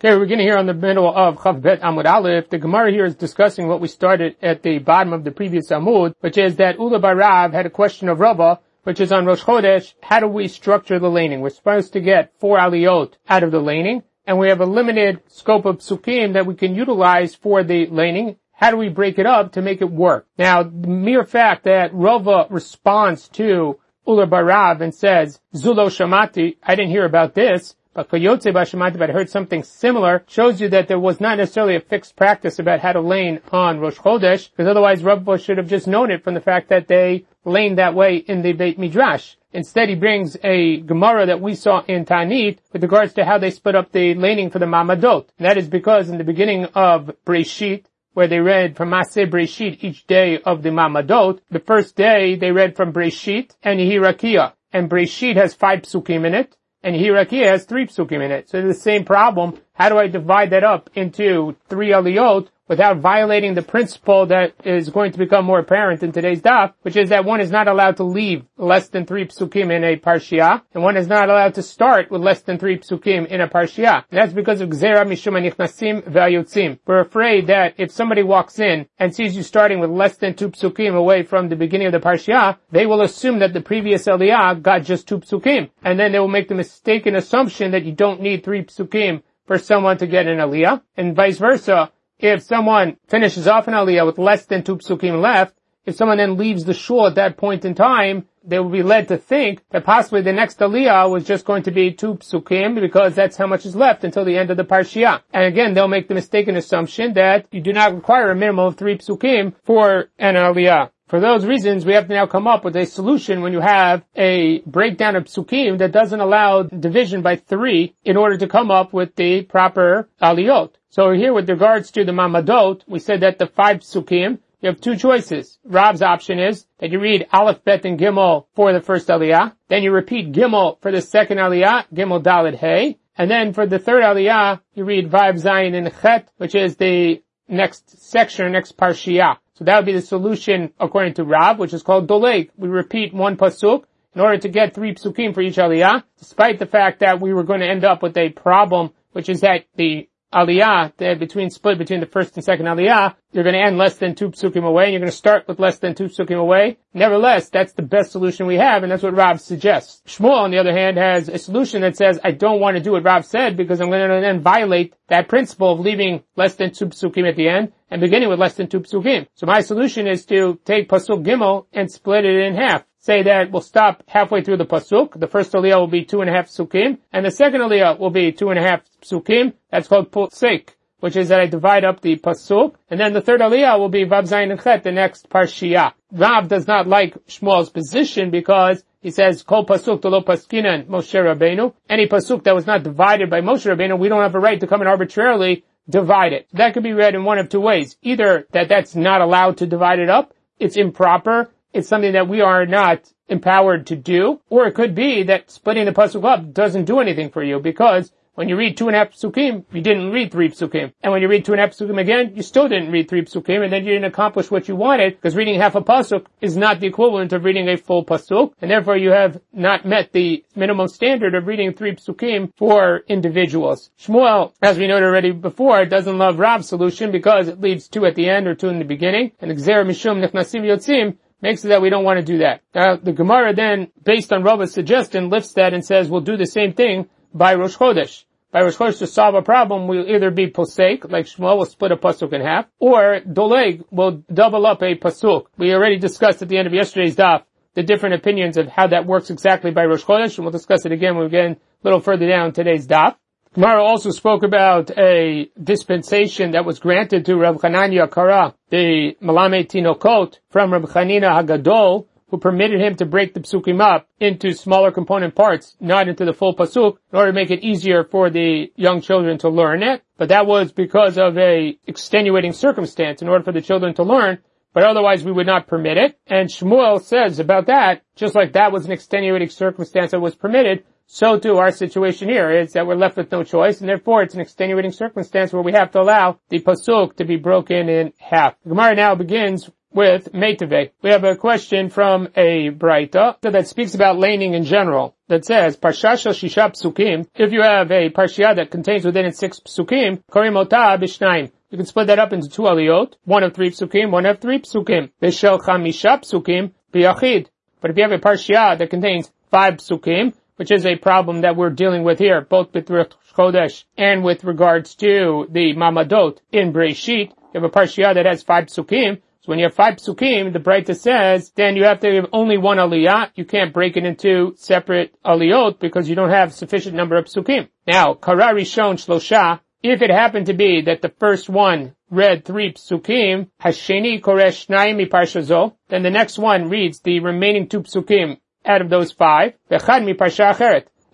Okay, we're going here on the middle of Chav Bet Amud Aleph. The Gemara here is discussing what we started at the bottom of the previous Amud, which is that Ula Barav had a question of Rava, which is on Rosh Chodesh, how do we structure the laning? We're supposed to get four aliyot out of the laning, and we have a limited scope of psukim that we can utilize for the laning. How do we break it up to make it work? Now, the mere fact that Rava responds to Ula Barav and says, Zulo Shamati, I didn't hear about this, but but heard something similar, shows you that there was not necessarily a fixed practice about how to lane on Rosh Chodesh, because otherwise Rav should have just known it from the fact that they lane that way in the Beit Midrash. Instead, he brings a Gemara that we saw in Tanit with regards to how they split up the laning for the Mamadot. And that is because in the beginning of Breshit, where they read from Maseh Breshit each day of the Mamadot, the first day they read from Breshit and Yehirakia. And Breshit has five psukim in it, and Hirakia has three psukim in it. So the same problem. How do I divide that up into three aliyot without violating the principle that is going to become more apparent in today's daf, which is that one is not allowed to leave less than three psukim in a parshiah, and one is not allowed to start with less than three psukim in a parshiah. And that's because of gzera mishum anichnasim v'ayotzim. We're afraid that if somebody walks in and sees you starting with less than two psukim away from the beginning of the parshiah, they will assume that the previous aliyah got just two psukim, and then they will make the mistaken assumption that you don't need three psukim for someone to get an aliyah, and vice versa if someone finishes off an aliyah with less than two psukim left, if someone then leaves the shul at that point in time, they will be led to think that possibly the next aliyah was just going to be two psukim because that's how much is left until the end of the parshiah. And again, they'll make the mistaken assumption that you do not require a minimum of three psukim for an aliyah. For those reasons, we have to now come up with a solution when you have a breakdown of psukim that doesn't allow division by three in order to come up with the proper aliyot. So here with regards to the mamadot, we said that the five psukim, you have two choices. Rav's option is that you read Aleph, Bet, and Gimel for the first aliyah. Then you repeat Gimel for the second aliyah, Gimel, Dalet, Hey. And then for the third aliyah, you read Vav, Zayin, and Chet, which is the next section, next parshiah. So that would be the solution according to Rav, which is called Doleg. We repeat one pasuk in order to get three psukim for each aliyah, despite the fact that we were going to end up with a problem, which is that the aliyah, between split between the first and second aliyah, you're going to end less than two psukim away, and you're going to start with less than two psukim away. Nevertheless, that's the best solution we have, and that's what Rav suggests. Shmuel, on the other hand, has a solution that says, I don't want to do what Rav said because I'm going to then violate that principle of leaving less than two psukim at the end and beginning with less than two psukim. So my solution is to take pasuk gimel and split it in half say that we'll stop halfway through the pasuk. The first aliyah will be two and a half psukim, and the second aliyah will be two and a half psukim. That's called pusik, which is that I divide up the pasuk, and then the third aliyah will be vav zayin and chet, the next parshiah. Rav does not like Shmuel's position because he says, Kol pasuk to lo paskinan Moshe Rabbeinu. Any pasuk that was not divided by Moshe Rabbeinu, we don't have a right to come and arbitrarily divide it. That could be read in one of two ways. Either that that's not allowed to divide it up, it's improper, it's something that we are not empowered to do, or it could be that splitting the pasuk up doesn't do anything for you because when you read two and a half psukim, you didn't read three psukim. And when you read two and a half psukim again, you still didn't read three psukim, and then you didn't accomplish what you wanted, because reading half a pasuk is not the equivalent of reading a full pasuk, and therefore you have not met the minimum standard of reading three psukim for individuals. Shmuel, as we noted already before, doesn't love Rav's solution because it leaves two at the end or two in the beginning, and Xer Mishum Nechnasim Yotzim makes it that we don't want to do that. Now, the Gemara then, based on Rava's suggestion, lifts that and says we'll do the same thing by Rosh Chodesh. By Rosh Chodesh to solve a problem, we'll either be posek, like Shmuel will split a pasuk in half, or doleg will double up a pasuk. We already discussed at the end of yesterday's daf the different opinions of how that works exactly by Rosh Chodesh, and we'll discuss it again when we get a little further down today's daf. Gemara also spoke about a dispensation that was granted to Rav Chananya Kara, the Malame Tinokot, from Rav Chanina Hagadol, who permitted him to break the psukim up into smaller component parts, not into the full pasuk, in order to make it easier for the young children to learn it. But that was because of a extenuating circumstance in order for the children to learn, but otherwise we would not permit it. And Shmuel says about that, just like that was an extenuating circumstance that was permitted, so too our situation here is that we're left with no choice, and therefore it's an extenuating circumstance where we have to allow the pasuk to be broken in half. The Gemara now begins with Meitave. We have a question from a Braita that speaks about laning in general. That says, Parshasha Shisha Psukim, if you have a Parshiah that contains within it six Psukim, Karim Bishnaim. You can split that up into two aliyot, one of three psukim, one of three psukim. Bishel chamisha psukim biyachid. But if you have a parshiah that contains five psukim, which is a problem that we're dealing with here, both with Rosh Chodesh and with regards to the Mamadot in Breshit, you have a parshiah that has five psukim, so when you have five psukim, the Braita says, then you have to have only one aliyah. You can't break it into separate aliyot because you don't have sufficient number of psukim. Now, karari shon shlosha, if it happened to be that the first one read three psukim, hasheni koresh naim parshazo, then the next one reads the remaining two psukim out of those five,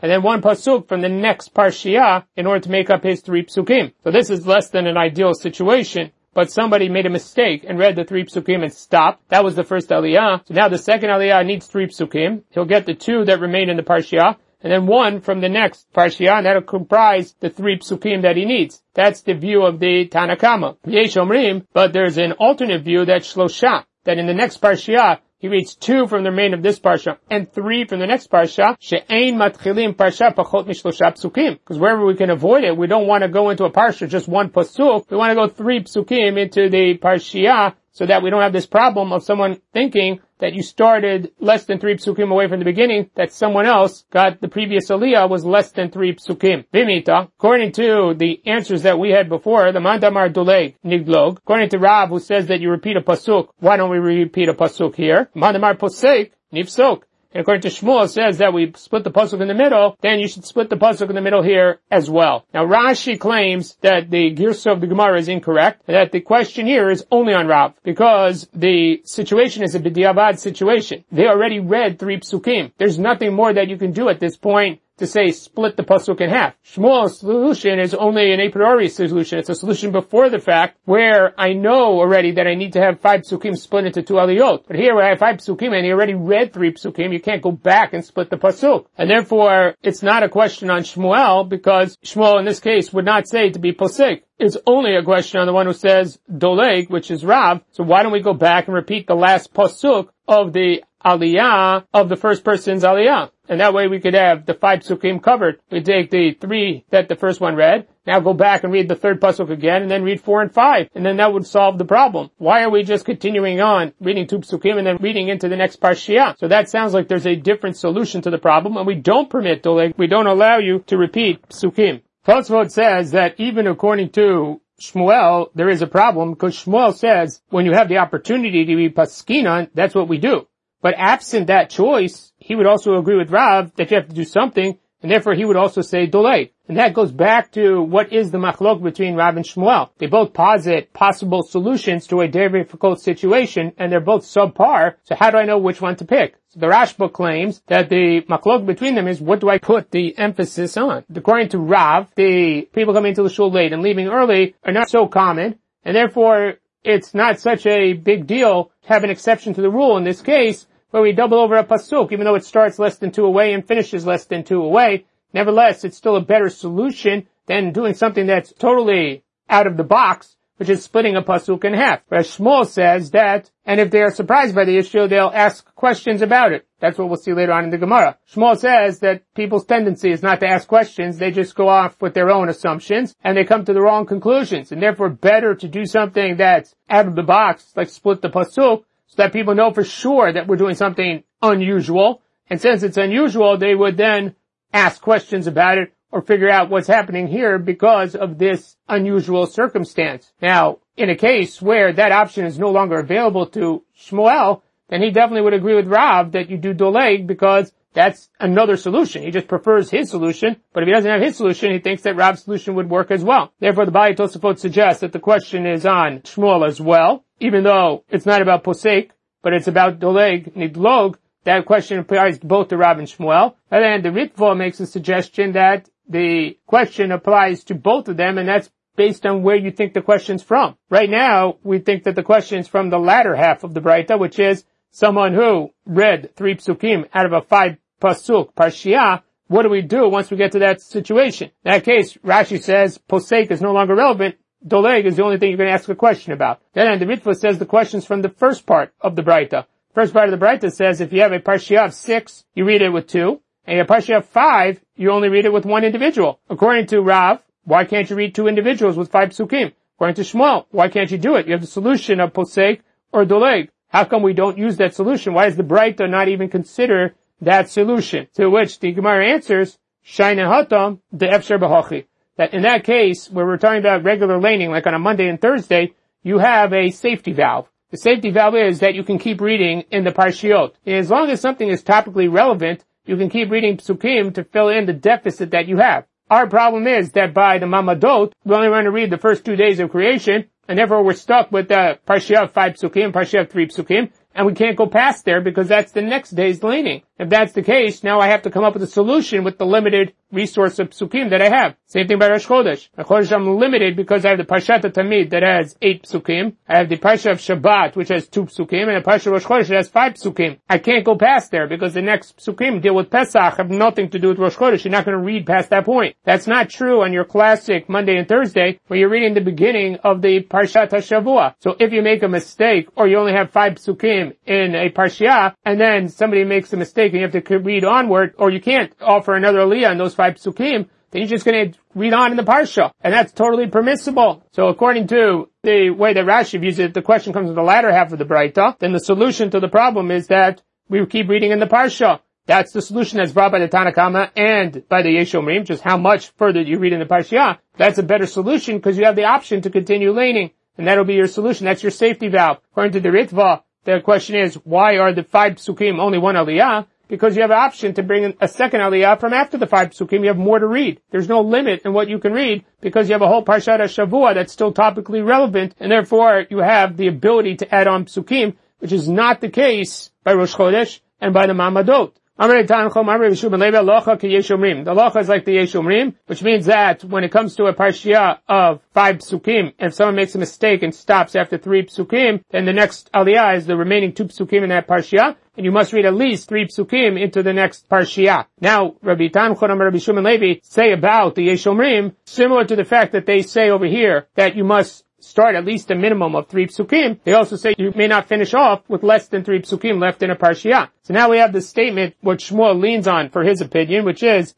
and then one pasuk from the next parshiah in order to make up his three psukim. So this is less than an ideal situation, but somebody made a mistake and read the three psukim and stopped. That was the first aliyah. So now the second aliyah needs three psukim. He'll get the two that remain in the parshiah, and then one from the next parshiah, and that'll comprise the three psukim that he needs. That's the view of the Tanakama. But there's an alternate view that Shlosha, that in the next parshiah, he reads two from the remainder of this parsha and three from the next parsha. She'ein matchilim parsha pachot mishlosha psukim. Because wherever we can avoid it, we don't want to go into a parsha just one pasuk. We want to go three psukim into the parshiah so that we don't have this problem of someone thinking that you started less than three psukim away from the beginning, that someone else got the previous aliyah was less than three psukim. Vimita, according to the answers that we had before, the mandamar doleg nigdlog, according to Rav who says that you repeat a pasuk, why don't we repeat a pasuk here? Mandamar posek nifsok. According to Shmuel, says that we split the pasuk in the middle, then you should split the pasuk in the middle here as well. Now Rashi claims that the Girsa of the Gemara is incorrect, that the question here is only on Rav, because the situation is a b'diavad situation. They already read three psukim. There's nothing more that you can do at this point to say split the pasuk in half. Shmuel's solution is only an a priori solution. It's a solution before the fact where I know already that I need to have five psukim split into two aliyot. But here I have five psukim and he already read three psukim, you can't go back and split the pasuk. And therefore, it's not a question on Shmuel because Shmuel in this case would not say to be posik. It's only a question on the one who says doleg, which is Rav. So why don't we go back and repeat the last pasuk of the aliyah of the first person's aliyah. And that way we could have the five psukim covered. We take the three that the first one read, now go back and read the third pasuk again, and then read four and five, and then that would solve the problem. Why are we just continuing on reading two psukim and then reading into the next parshiah? So that sounds like there's a different solution to the problem, and we don't permit doleg, we don't allow you to repeat psukim. Tosfot says that even according to Shmuel, there is a problem because Shmuel says when you have the opportunity to be paskinan, that's what we do. But absent that choice, he would also agree with Rav that you have to do something, and therefore he would also say doleg. And that goes back to what is the machlok between Rav and Shmuel. They both posit possible solutions to a very difficult situation, and they're both subpar, so how do I know which one to pick? So the Rashba claims that the machlok between them is what do I put the emphasis on? According to Rav, the people coming to the shul late and leaving early are not so common, and therefore it's not such a big deal to have an exception to the rule in this case, where we double over a pasuk, even though it starts less than two away and finishes less than two away. Nevertheless, it's still a better solution than doing something that's totally out of the box, which is splitting a pasuk in half. Whereas Shmuel says that, and if they are surprised by the issue, they'll ask questions about it. That's what we'll see later on in the Gemara. Shmuel says that people's tendency is not to ask questions, they just go off with their own assumptions, and they come to the wrong conclusions, and therefore better to do something that's out of the box, like split the pasuk, so that people know for sure that we're doing something unusual. And since it's unusual, they would then ask questions about it or figure out what's happening here because of this unusual circumstance. Now, in a case where that option is no longer available to Shmuel, then he definitely would agree with Rav that you do doleg because that's another solution. He just prefers his solution, but if he doesn't have his solution, he thinks that Rav's solution would work as well. Therefore, the Bali Tosafot suggests that the question is on Shmuel as well, even though it's not about posek, but it's about doleg, nidlog, that question applies both to Rav and Shmuel. And then the Ritva makes a suggestion that the question applies to both of them, and that's based on where you think the question's from. Right now, we think that the question is from the latter half of the Braita, which is someone who read three psukim out of a five pasuk, parshia, what do we do once we get to that situation? In that case, Rashi says posek is no longer relevant Doleg is the only thing you're going to ask a question about. Then the Ritva says the questions from the first part of the Breita. First part of the Breita says if you have a Parshiah of six, you read it with two. And a Parshiah of five, you only read it with one individual. According to Rav, why can't you read two individuals with five psukim? According to Shmuel, why can't you do it? You have the solution of posek or doleg. How come we don't use that solution? Why does the Breita not even consider that solution? To which the Gemara answers, Shaina hatam the efsher b'hochi. That in that case, where we're talking about regular laning, like on a Monday and Thursday, you have a safety valve. The safety valve is that you can keep reading in the parshiot. As long as something is topically relevant, you can keep reading psukim to fill in the deficit that you have. Our problem is that by the Mamadot, we only want to read the first two days of creation, and therefore we're stuck with the of five psukim, Parshiah of three psukim, and we can't go past there because that's the next day's laning. If that's the case, now I have to come up with a solution with the limited resource of psukim that I have. Same thing by Rosh Chodesh. Rosh Chodesh I'm limited because I have the Parshat Tamid that has eight psukim. I have the Parsha of Shabbat which has two psukim and the Parsha of Rosh Chodesh that has five psukim. I can't go past there because the next psukim deal with Pesach have nothing to do with Rosh Chodesh. You're not going to read past that point. That's not true on your classic Monday and Thursday where you're reading the beginning of the Parshat HaShavua. So if you make a mistake or you only have five psukim in a Parsha and then somebody makes a mistake and you have to read onward or you can't offer another aliyah in those five psukim, then you're just going to read on in the parsha, and that's totally permissible. So according to the way that Rashi views it, the question comes in the latter half of the Breita, then the solution to the problem is that we keep reading in the parsha. That's the solution that's brought by the Tanakama and by the Yeshomrim, just how much further you read in the parsha. That's a better solution because you have the option to continue laning, and that'll be your solution. That's your safety valve. According to the Ritva, the question is, why are the five psukim only one aliyah? Because you have an option to bring in a second aliyah from after the five psukim. You have more to read. There's no limit in what you can read because you have a whole parshat Shavua that's still topically relevant, and therefore you have the ability to add on psukim, which is not the case by Rosh Chodesh and by the Mamadot. The halacha is like the Yeshomrim, which means that when it comes to a parsha of five psukim, if someone makes a mistake and stops after three psukim, then the next aliyah is the remaining two psukim in that parsha, and you must read at least three psukim into the next parsha. Now, Rabbi Tanchum and Rabbi Shimon Levi say about the Yeshomrim, similar to the fact that they say over here that you must start at least a minimum of three psukim. They also say you may not finish off with less than three psukim left in a parshiah. So now we have the statement which Shmuel leans on for his opinion, which is,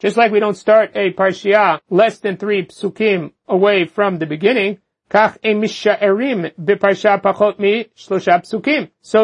just like we don't start a parshiah less than three psukim away from the beginning, so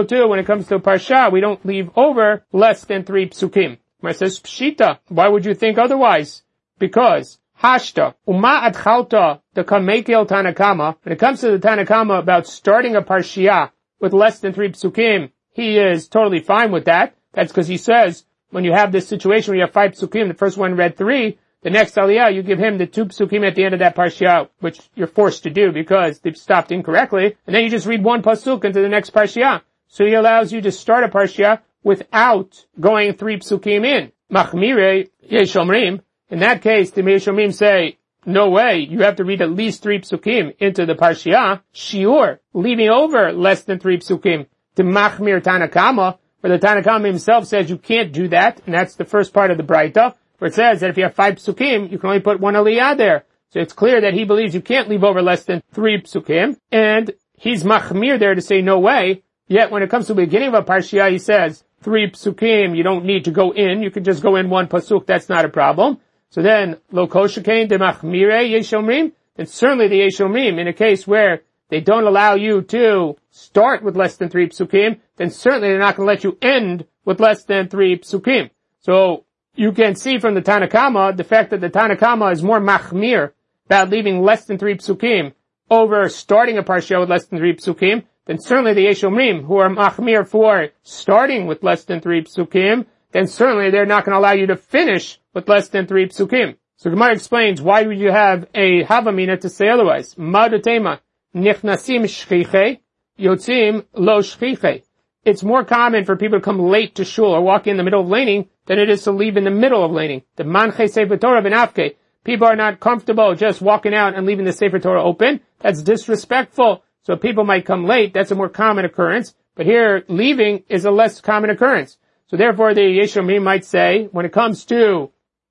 too, when it comes to parsha, we don't leave over less than three psukim. Gemara says, Pshita. Why would you think otherwise? Because Hashta, Uma Adchalta, the Kamekel Tanakama, when it comes to the Tanakama about starting a Parshia with less than three psukim, he is totally fine with that. That's because he says, when you have this situation where you have five psukim, the first one read three, the next aliyah, you give him the two psukim at the end of that parsha, which you're forced to do because they've stopped incorrectly, and then you just read one pasuk into the next parsha. So he allows you to start a parsha without going three psukim in. Machmire Yeshomrim. In that case, the Yeshomrim say, no way, you have to read at least three psukim into the parshiah. Shiur, leaving over less than three psukim. To Machmir Tanakama, where the Tanakama himself says you can't do that, and that's the first part of the Breita, where it says that if you have five psukim, you can only put one aliyah there. So it's clear that he believes you can't leave over less than three psukim, and he's machmir there to say no way. Yet when it comes to the beginning of a parshiah, he says, three psukim, you don't need to go in. You can just go in one pasuk. That's not a problem. So then, lo de demachmire yeshomrim. And certainly the yeshomrim, in a case where they don't allow you to start with less than three psukim, then certainly they're not going to let you end with less than three psukim. So you can see from the Tanakama the fact that the Tanakama is more machmir about leaving less than three psukim over starting a parsha with less than three psukim then certainly the Yeshomrim, who are machmir for starting with less than three psukim, then certainly they're not going to allow you to finish with less than three psukim. So Gemara explains why would you have a havamina to say otherwise? Madatema nichnasim shchiche yotzim lo shchiche. It's more common for people to come late to shul or walk in the middle of laning than it is to leave in the middle of laning. The manche sefer Torah benafke. People are not comfortable just walking out and leaving the sefer Torah open. That's disrespectful so people might come late. That's a more common occurrence. But here, leaving is a less common occurrence. So therefore, the Yeshomim might say, when it comes to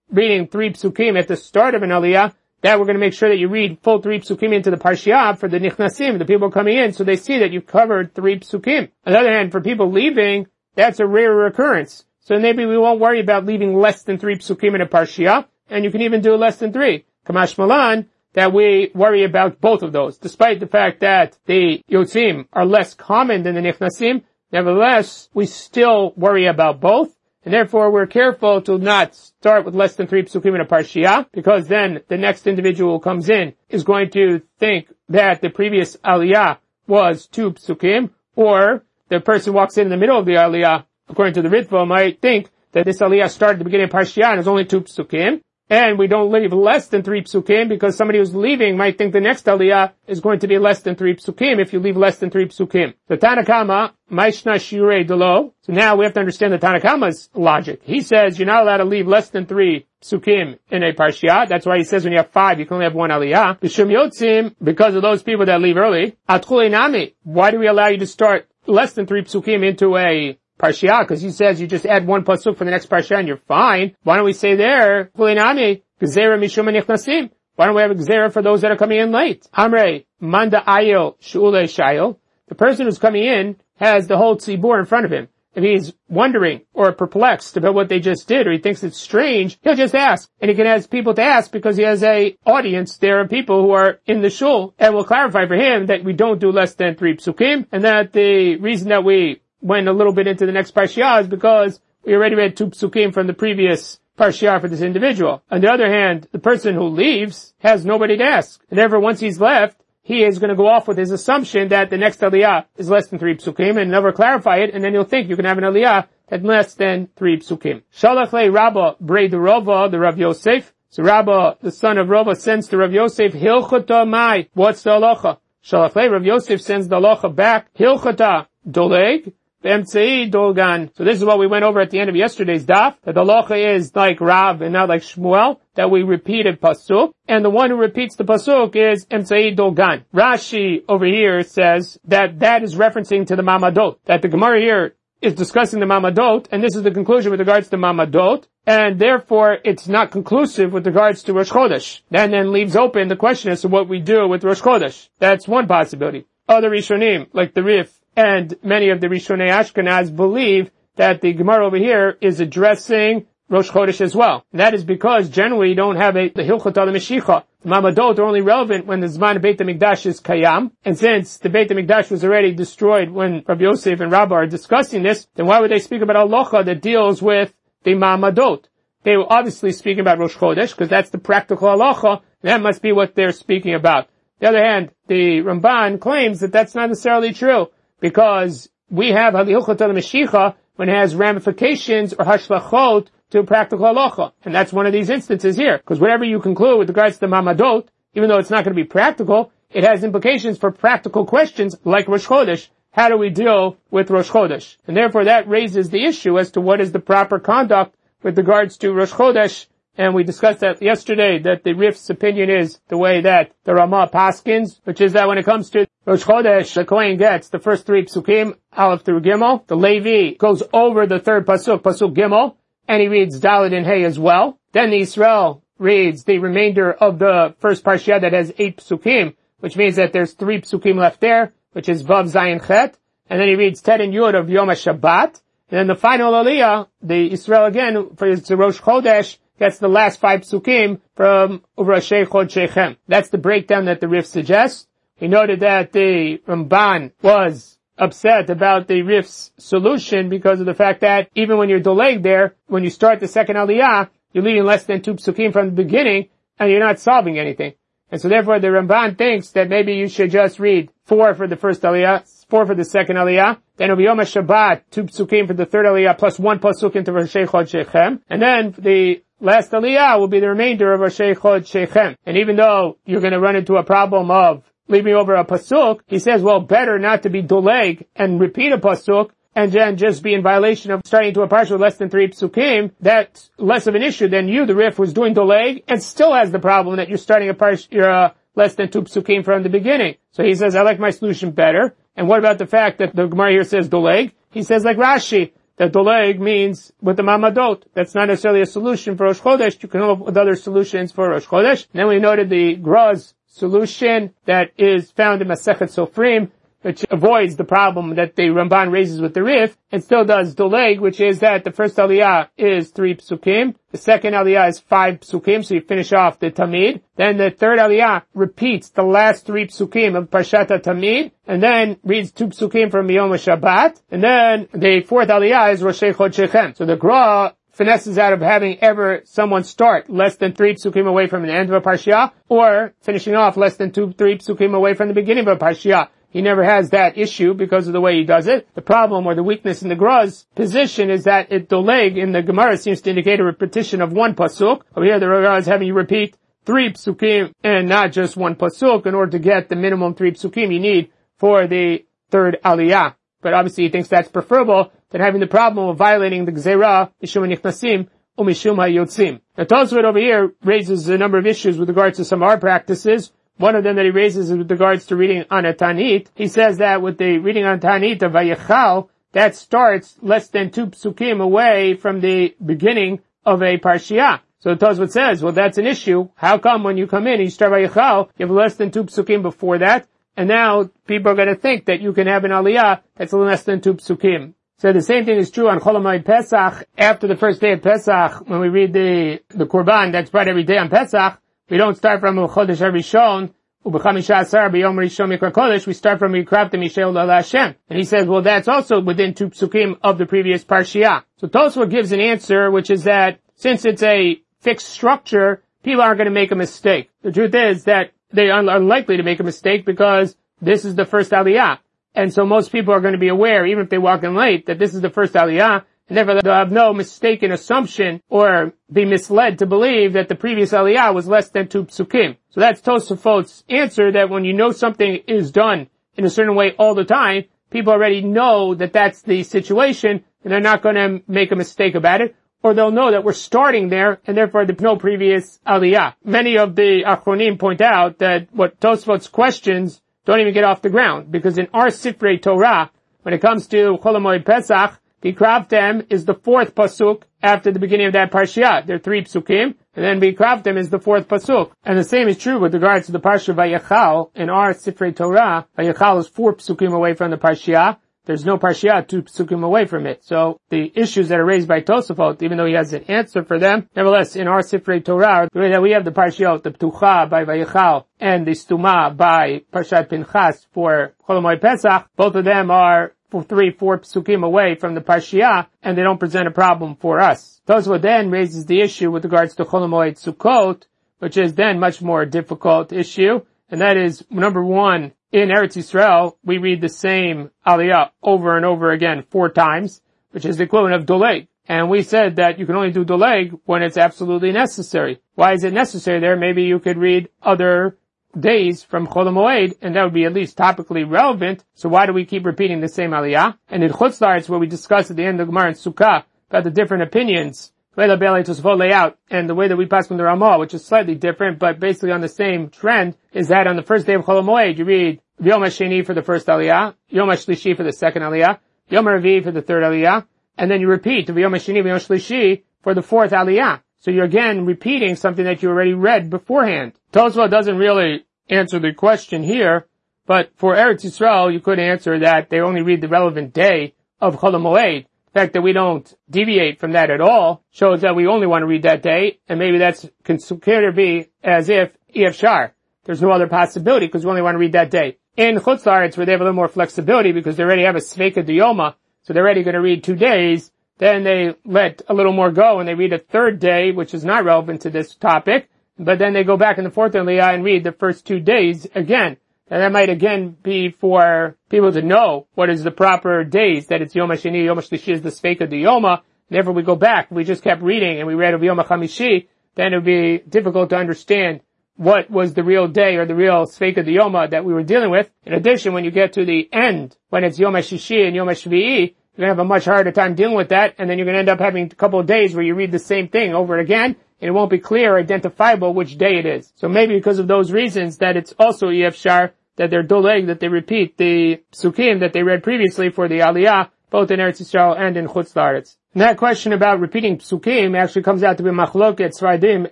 reading three psukim at the start of an aliyah, that we're going to make sure that you read full three psukim into the parshiah for the nichnasim, the people coming in, so they see that you've covered three psukim. On the other hand, for people leaving, that's a rare occurrence. So maybe we won't worry about leaving less than three psukim in a parshiah, and you can even do less than three. Kamash Malan, that we worry about both of those, despite the fact that the yotzim are less common than the nichnasim. Nevertheless, we still worry about both, and therefore we're careful to not start with less than three psukim in a parshiah, because then the next individual who comes in is going to think that the previous aliyah was two psukim, or the person walks in in the middle of the aliyah, according to the Ritva, might think that this aliyah started at the beginning of parshiah and is only two psukim, and we don't leave less than three psukim because somebody who's leaving might think the next aliyah is going to be less than three psukim if you leave less than three psukim. The Tanakama, Maishna Shirei Delo. So now we have to understand the Tanakama's logic. He says you're not allowed to leave less than three psukim in a parshiah. That's why he says when you have five, you can only have one aliyah. B'shum yotzim, because of those people that leave early. Atchule Why do we allow you to start less than three psukim into a parshiah, because he says you just add one pasuk for the next parshiah and you're fine. Why don't we say there, Kulinami, Gzera Mishum Nichnasim? Why don't we have a Gzera for those that are coming in late? Amre, Manda Ayil, Shule Shayil. The person who's coming in has the whole tzibur in front of him. If he's wondering or perplexed about what they just did or he thinks it's strange, he'll just ask. And he can ask people to ask because he has a audience there of people who are in the shul and will clarify for him that we don't do less than three psukim and that the reason that we went a little bit into the next parshiah is because we already read two psukim from the previous parshiah for this individual. On the other hand, the person who leaves has nobody to ask. And therefore, once he's left, he is going to go off with his assumption that the next aliyah is less than three psukim and never clarify it, and then you'll think you can have an aliyah that's less than three psukim. Shalach le Rabba Brei the Rav Yosef. So Rabba, the son of Rava, sends to Rav Yosef, Hilchata Mai. What's the halacha? Shalach le Rav Yosef sends the halacha back. Hilchata Doleg. Dolgan. So this is what we went over at the end of yesterday's daf, that the halacha is like Rav and not like Shmuel, that we repeated pasuk, and the one who repeats the pasuk is Emtsei Dolgan. Rashi over here says that that is referencing to the Mamadot, that the Gemara here is discussing the Mamadot, and this is the conclusion with regards to Mamadot, and therefore it's not conclusive with regards to Rosh Chodesh. And then leaves open the question as to what we do with Rosh Chodesh. That's one possibility. Other Rishonim, like the Rif and many of the Rishonei Ashkenaz believe that the Gemara over here is addressing Rosh Chodesh as well. And that is because generally you don't have a, the Hilchot al Mashiach. The Mamadot are only relevant when the Zman Beit HaMikdash is Kayam. And since the Beit HaMikdash was already destroyed when Rabbi Yosef and Rabbah are discussing this, then why would they speak about halacha that deals with the Mamadot? They were obviously speaking about Rosh Chodesh because that's the practical halacha. That must be what they're speaking about. On the other hand, the Ramban claims that that's not necessarily true because we have Halilchot Mashiach when it has ramifications or hashvachot to practical halacha. And that's one of these instances here. Because whatever you conclude with regards to mamadot, even though it's not going to be practical, it has implications for practical questions like Rosh Chodesh. How do we deal with Rosh Chodesh? And therefore that raises the issue as to what is the proper conduct with regards to Rosh Chodesh and we discussed that yesterday, that the Rif's opinion is the way that the Ramah paskins, which is that when it comes to Rosh Chodesh, the Kohen gets the first three psukim, Aleph through Gimel. The Levi goes over the third pasuk, pasuk Gimel, and he reads Dalit and Hay as well. Then the Israel reads the remainder of the first parsha that has eight psukim, which means that there's three psukim left there, which is Vav Zayin Chet. And then he reads Ted and Yud of Yom HaShabbat. And then the final Aliyah, the Israel again, for his Rosh Chodesh, that's the last five psukim from Uvrashi Chod Shechem. That's the breakdown that the Rif suggests. He noted that the Ramban was upset about the Rif's solution because of the fact that even when you're delayed there, when you start the second Aliyah, you're leaving less than two psukim from the beginning and you're not solving anything. And so therefore the Ramban thinks that maybe you should just read four for the first Aliyah, four for the second Aliyah, then it'll be Yom HaShabbat, two psukim for the third Aliyah, plus one pasuk into Rosh Shechem. And then the last aliyah will be the remainder of our Sheikhot Sheikhem. And even though you're going to run into a problem of leaving over a pasuk, he says, well, better not to be doleg and repeat a pasuk and then just be in violation of starting to a with less than three psukim. That's less of an issue than you, the Rif, was doing doleg and still has the problem that you're starting a parsha, you're uh, less than two psukim from the beginning. So he says, I like my solution better. And what about the fact that the Gemara here says doleg? He says like Rashi, that doleg means with the mamadot. That's not necessarily a solution for Rosh Chodesh. You can come up with other solutions for Rosh Chodesh. And then we noted the Gra's solution that is found in Masechet Sofrim, which avoids the problem that the Ramban raises with the Rif, and still does Doleg, which is that the first Aliyah is three psukim, the second Aliyah is five psukim, so you finish off the Tamid, then the third Aliyah repeats the last three psukim of Parshata Tamid, and then reads two psukim from Yom Shabbat, and then the fourth Aliyah is Rosh Chodshechem. So the Gra finesses out of having ever someone start less than three psukim away from the end of a parsha, or finishing off less than two, three psukim away from the beginning of a parsha. He never has that issue because of the way he does it. The problem or the weakness in the Gra's position is that it doleg in the Gemara seems to indicate a repetition of one pasuk. Over here the Gra is having you repeat three psukim and not just one pasuk in order to get the minimum three psukim you need for the third aliyah. But obviously he thinks that's preferable than having the problem of violating the Gzera, Mishum Nichnasim, Umishum HaYotzim. Now Tosfot over here raises a number of issues with regards to some of our practices. One of them that he raises is with regards to reading on a Tanit. He says that with the reading on Tanit of Vayechal, that starts less than two psukim away from the beginning of a Parshiah. So Tosfot says, well that's an issue. How come when you come in and you start Vayechal, you have less than two psukim before that? And now people are going to think that you can have an aliyah that's less than two psukim. So the same thing is true on Cholamoid Pesach. After the first day of Pesach, when we read the, the Korban that's brought every day on Pesach, we don't start from Chodesh Harishon, Ubechamisha Asar B'Yom Rishon Mikra we start from Yikrabta Mishael Lala. And he says, well that's also within two psukim of the previous Parshiah. So Tosfot gives an answer, which is that since it's a fixed structure, people aren't going to make a mistake. The truth is that they are unlikely to make a mistake because this is the first aliyah. And so most people are going to be aware, even if they walk in late, that this is the first aliyah, they'll have no mistaken assumption or be misled to believe that the previous aliyah was less than two psukim. So that's Tosafot's answer that when you know something is done in a certain way all the time, people already know that that's the situation, and they're not going to make a mistake about it or they'll know that we're starting there, and therefore there's no previous aliyah. Many of the achronim point out that what Tosfot's questions don't even get off the ground, because in our Sifrei Torah, when it comes to Cholamoid Pesach, Bikravtem is the fourth pasuk after the beginning of that parsha. There are three psukim, and then Bikravtem is the fourth pasuk. And the same is true with regards to the parsha Vayechal. In our Sifrei Torah, Vayechal is four psukim away from the parsha, there's no parshiah two psukim away from it. So the issues that are raised by Tosafot, even though he has an answer for them, nevertheless, in our Sifrei Torah, the way that we have the parshiot, the Ptucha by Vayichal, and the Stuma by Parshat Pinchas for Cholamoy Pesach, both of them are three, four psukim away from the parshiah, and they don't present a problem for us. Tosafot then raises the issue with regards to Cholamoy Sukkot, which is then much more difficult issue, and that is number one, in Eretz Yisrael, we read the same aliyah over and over again four times, which is the equivalent of doleg. And we said that you can only do doleg when it's absolutely necessary. Why is it necessary there? Maybe you could read other days from Chol Moed, and that would be at least topically relevant. So why do we keep repeating the same aliyah? And in Chutz La'aretz, where we discussed at the end of Gemara and Sukkah about the different opinions the way the Bele Tosfot lay out and the way that we pass from the Ramah, which is slightly different, but basically on the same trend, is that on the first day of Chol Moed, you read Yom HaSheni for the first Aliyah, Yom HaShlishi for the second Aliyah, Yom HaRavi for the third Aliyah, and then you repeat Yom HaSheni, Yom HaShlishi for the fourth Aliyah. So you're again repeating something that you already read beforehand. Tosfot doesn't really answer the question here, but for Eretz Yisrael, you could answer that they only read the relevant day of Chol HaMoed. The fact that we don't deviate from that at all shows that we only want to read that day, and maybe that's considered to be as if EF Shar. There's no other possibility because we only want to read that day. In Chutzlar, it's where they have a little more flexibility because they already have a Sveka Dioma, so they're already going to read two days. Then they let a little more go and they read a third day, which is not relevant to this topic. But then they go back in the fourth Aliyah and read the first two days again. And that might again be for people to know what is the proper days, that it's Yom HaSheni, Yom HaShlishi is the Sveka de Yoma. Therefore we go back, we just kept reading and we read of Yom HaChamishi, then it would be difficult to understand what was the real day or the real Sveka de Yoma that we were dealing with. In addition, when you get to the end, when it's Yom HaShishi and Yom HaShvi'i, you're going to have a much harder time dealing with that, and then you're going to end up having a couple of days where you read the same thing over again, and it won't be clear or identifiable which day it is. So maybe because of those reasons that it's also EF Shar, that they're doleg, that they repeat the psukim that they read previously for the aliyah both in Eretz Yisrael and in Chutz La'aretz. And that question about repeating psukim actually comes out to be machloket Sfardim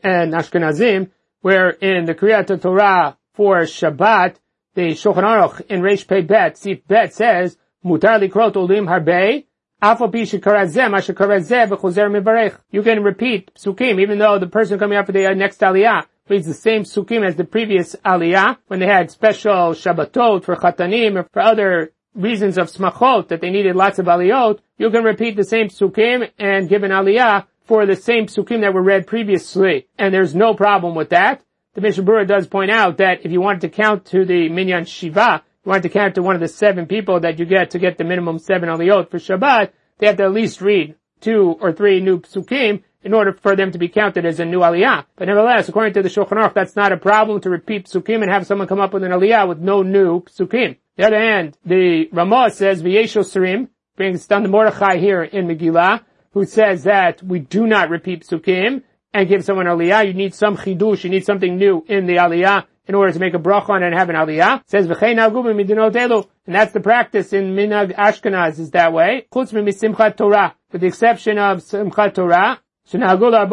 and Ashkenazim, where in the Kriyat Torah for Shabbat, the Shulchan Aruch in Reish Pei Bet, Sif Bet says, You can repeat psukim, even though the person coming up for the next aliyah reads the same psukim as the previous aliyah, when they had special Shabbatot for chatanim or for other reasons of smachot that they needed lots of aliyot, you can repeat the same psukim and give an aliyah for the same psukim that were read previously. And there's no problem with that. The Mishnah Berurah does point out that if you wanted to count to the minyan shiva, want to count to one of the seven people that you get to get the minimum seven aliyot for Shabbat, they have to at least read two or three new psukim in order for them to be counted as a new aliyah. But nevertheless, according to the Shulchan Aruch, that's not a problem to repeat psukim and have someone come up with an aliyah with no new psukim. The other hand, the Ramah says, V'yesho Sarim, brings down the Mordechai here in Megillah, who says that we do not repeat psukim and give someone aliyah. You need some chidush, you need something new in the aliyah in order to make a bracha on it and have an aliyah. Says v'chein midinot and that's the practice in minag Ashkenaz is that way. Chutz simchat Torah, with the exception of simchat Torah. That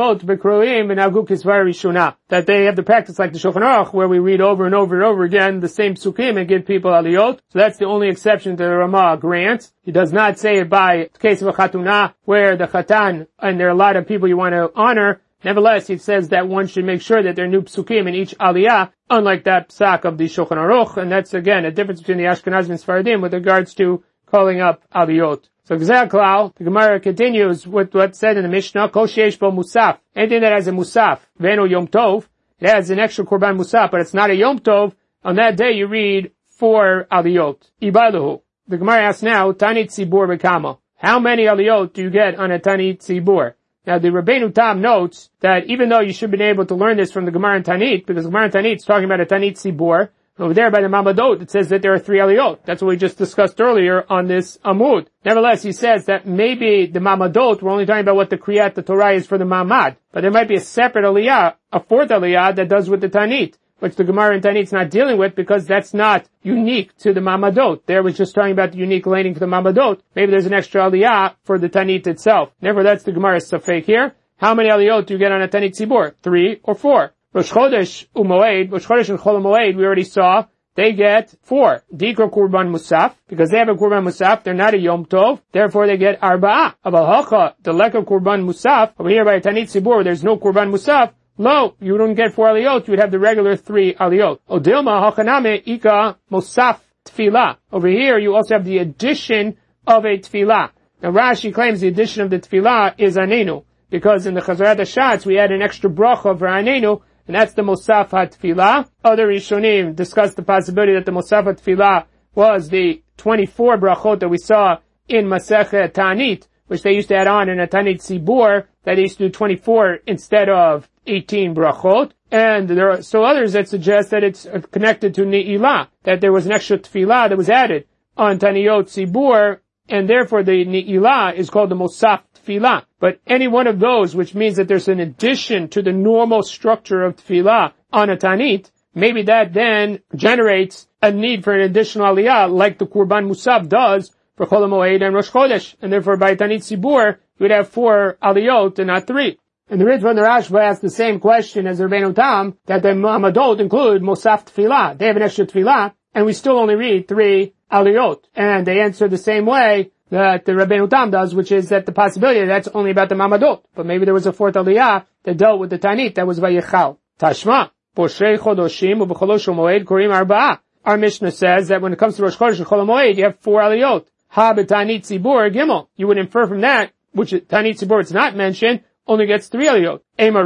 they have the practice like the Shulchan Aruch, where we read over and over and over again the same psukim and give people aliyot. So that's the only exception that the Ramah grants. He does not say it by the case of a chatuna, where the chatan, and there are a lot of people you want to honor, Nevertheless, he says that one should make sure that there are new psukim in each aliyah, unlike that psak of the Shulchan Aruch, and that's again a difference between the Ashkenazim and Sfaradim with regards to calling up aliyot. So Gzaklau, the Gemara continues with what's said in the Mishnah, Kol bo musaf. Anything that has a musaf, veno yom tov, it has an extra korban musaf, but it's not a yom tov, on that day you read four aliyot. Ibaluhu. The Gemara asks now, Tanit Tzibur Bekama. How many aliyot do you get on a Tanit Tzibur? Now the Rabbeinu Tam notes that even though you should have been able to learn this from the Gemara and Tanit, because Gemara and Tanit is talking about a Tanit Sibor, over there by the Mamadot, it says that there are three aliyot. That's what we just discussed earlier on this Amud. Nevertheless, he says that maybe the Mamadot, we're only talking about what the Kriyat, the Torah is for the Mamad. But there might be a separate aliyah, a fourth aliyah that does with the Tanit which the Gemara in Tanit is not dealing with because that's not unique to the Mamadot. There was just talking about the unique laning for the Mamadot. Maybe there's an extra aliyah for the Tanit itself. That's the Gemara's safek here. How many aliyot do you get on a Tanit Tzibur? Three or four? Rosh Chodesh Umoed, Rosh Chodesh and Chol Moed, we already saw, they get four. Dikro Kurban Musaf, because they have a Kurban Musaf, they're not a Yom Tov, therefore they get Arba'ah. Abal Hacha, the lack of Kurban Musaf, over here by Tanit Tzibur, there's no Kurban Musaf, Lo, you don't get four aliyot, you would have the regular three aliyot. Odilma hachaname ika mosaf tefillah. Over here, you also have the addition of a tefillah. Now Rashi claims the addition of the tefillah is anenu, because in the Chazarat Shatz we add an extra bracha for anenu, and that's the mosaf tefillah. Other Rishonim discuss the possibility that the mosaf tefillah was the 24 brachot that we saw in Masechet Tanit, which they used to add on in a Tanit Sibur, that they used to do 24 instead of 18 brachot, and there are still others that suggest that it's connected to Ni'ilah, that there was an extra tefillah that was added on Taniyot Sibur, and therefore the Ni'ilah is called the Mosaf tefillah. But any one of those, which means that there's an addition to the normal structure of tefillah on a Tanit, maybe that then generates a need for an additional aliyah, like the Kurban Musaf does for Chol Moed and Rosh Chodesh, and therefore by Tanit Sibur, you would have four aliyot and not three. And the Ritva and the Rashba asked the same question as Rabbeinu Tam, that the Mamadot include Mosaf Tfilah. They have an extra Tfilah, and we still only read three Aliyot. And they answer the same way that the Rabbeinu Tam does, which is that the possibility that's only about the Mamadot. But maybe there was a fourth Aliyah that dealt with the Tanit, that was Vayichal. Tashma. Poshrei Chodoshim u'b'cholosh Moed Korim Arba'ah. Our Mishnah says that when it comes to Rosh Chodesh and Chol Moed, you have four Aliyot. You would infer from that, which Tanit Tzibur it's not mentioned, only gets three aliyot. Ema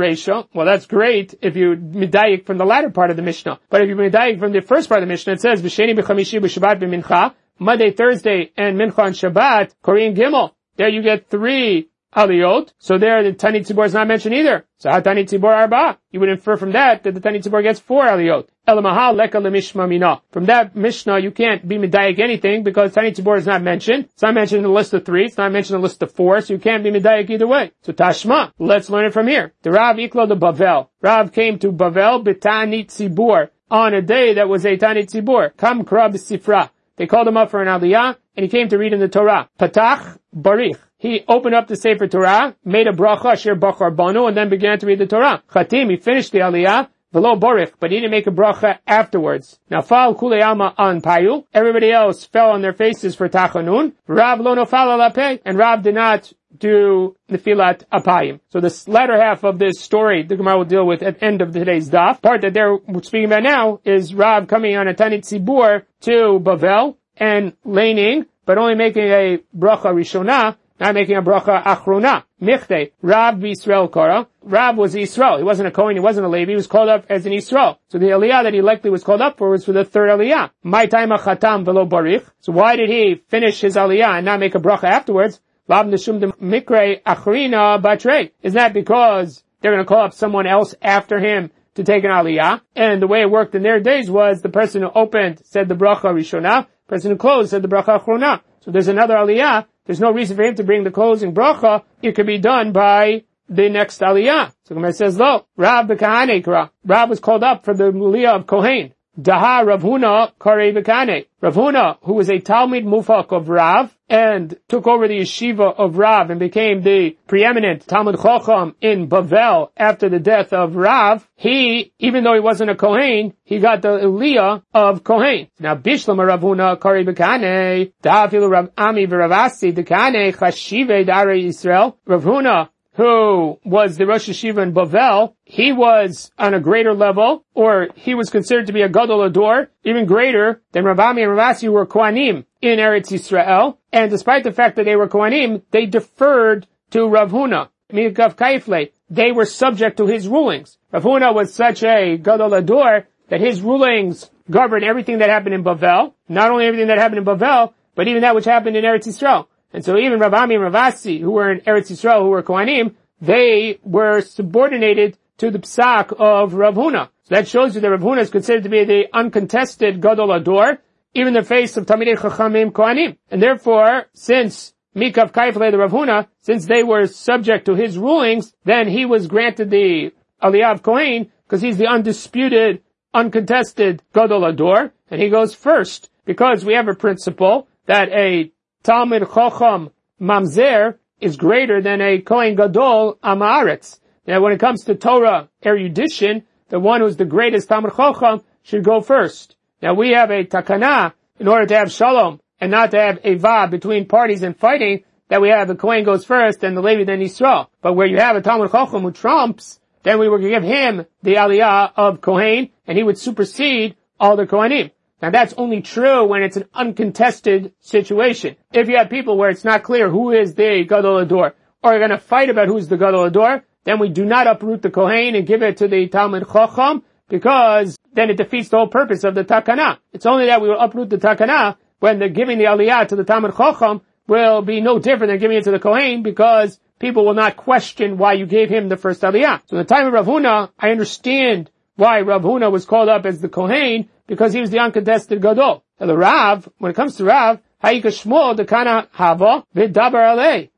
well that's great if you medayik from the latter part of the Mishnah. But if you medayik from the first part of the Mishnah, it says, V'sheni b'chamishi b'shabbat b'mincha, Monday, Thursday, and Mincha and Shabbat, Korin Gimel. There you get three aliyot. So there the Tani Tzibor is not mentioned either. So how Tani Tzibor arba? You would infer from that that the Tani Tzibor gets four aliyot. Elamahal leka lemishma mina. From that Mishnah you can't be medayik anything because Tani Tzibor is not mentioned. It's not mentioned in the list of three. It's not mentioned in the list of four. So you can't be medayik either way. So Tashma. Let's learn it from here. The Rav Iklo the Bavel. Rav came to Bavel b'Tani Tzibor on a day that was a Tani Tzibor. Kam krab sifra. They called him up for an aliyah, and he came to read in the Torah. Patach Barich. He opened up the Sefer Torah, made a bracha, Asher Bachar Banu, and then began to read the Torah. Chatim, he finished the aliyah, Velo Borich, but he didn't make a bracha afterwards. Now fal kule alma on payu. Everybody else fell on their faces for tachanun. Rav lo nofal alape, and Rav did not do nefilat apayim. So this latter half of this story, the Gemara will deal with at the end of today's daf. Part that they're speaking about now is Rav coming on a tanit tzibur to Bavel and laning, but only making a bracha rishonah not making a bracha achrona. Michte, Rav Yisrael Kara. Rav was Yisrael. He wasn't a Kohen, he wasn't a Levi, he was called up as an Yisrael. So the Aliyah that he likely was called up for was for the third Aliyah. My time chatam velo barich. So why did he finish his Aliyah and not make a bracha afterwards? Lab neshum de mikre achrina batre. Isn't that because they're going to call up someone else after him to take an aliyah. And the way it worked in their days was the person who opened said the bracha rishona, person who closed said the bracha achrona. So there's another aliyah there's no reason for him to bring the closing bracha. It could be done by the next aliyah. So Gemara says, "Lo, Rav b'kahane Rav was called up for the muliyah of Kohen. Daha Rav Huna Kare Bekane. Rav Huna, who was a Talmud Mufak of Rav, and took over the yeshiva of Rav and became the preeminent Talmud Chacham in Bavel after the death of Rav, he, even though he wasn't a Kohen, he got the Aliyah of Kohen. Now Bishlam Rav Huna Kare Bekane, Dafilu Rav Ami V'Ravasi Dekane Chashive Dare Yisrael. Rav Huna who was the Rosh Yeshiva in Bavel, he was on a greater level, or he was considered to be a Gadol Ador, even greater than Rav Ami and Ravasi were Kohanim in Eretz Yisrael. And despite the fact that they were Kohanim, they deferred to Rav Huna, Mikav Kaifle. They were subject to his rulings. Rav Huna was such a Gadol Ador that his rulings governed everything that happened in Bavel, not only everything that happened in Bavel, but even that which happened in Eretz Yisrael. And so even Rav Ami and Ravasi, who were in Eretz Yisrael, who were Kohanim, they were subordinated to the psak of Rav Huna. So that shows you that Rav Huna is considered to be the uncontested Gadol Ador, even in the face of Talmidei Chachamim Kohanim. And therefore, since Mikav Kaifle the Rav Huna, since they were subject to his rulings, then he was granted the Aliyah of Kohen, because he's the undisputed, uncontested Gadol Ador, and he goes first, because we have a principle that a Talmud Chacham Mamzer is greater than a Kohen Gadol Amaretz. Now when it comes to Torah erudition, the one who's the greatest Talmud Chacham should go first. Now we have a takana in order to have shalom and not to have a va between parties and fighting that we have the Kohen goes first and the Levi then Yisrael. But where you have a Talmud Chacham who trumps, then we would give him the aliyah of Kohen and he would supersede all the Kohanim. Now that's only true when it's an uncontested situation. If you have people where it's not clear who is the Gadol Ador, or you're going to fight about who's the Gadol Ador, then we do not uproot the Kohen and give it to the Talmud Chacham, because then it defeats the whole purpose of the Takana. It's only that we will uproot the Takana when the giving the Aliyah to the Talmud Chacham will be no different than giving it to the Kohen, because people will not question why you gave him the first Aliyah. So in the time of Rav Huna, I understand why Rav Huna was called up as the Kohen, because he was the uncontested Gadol. And the Rav, when it comes to Rav.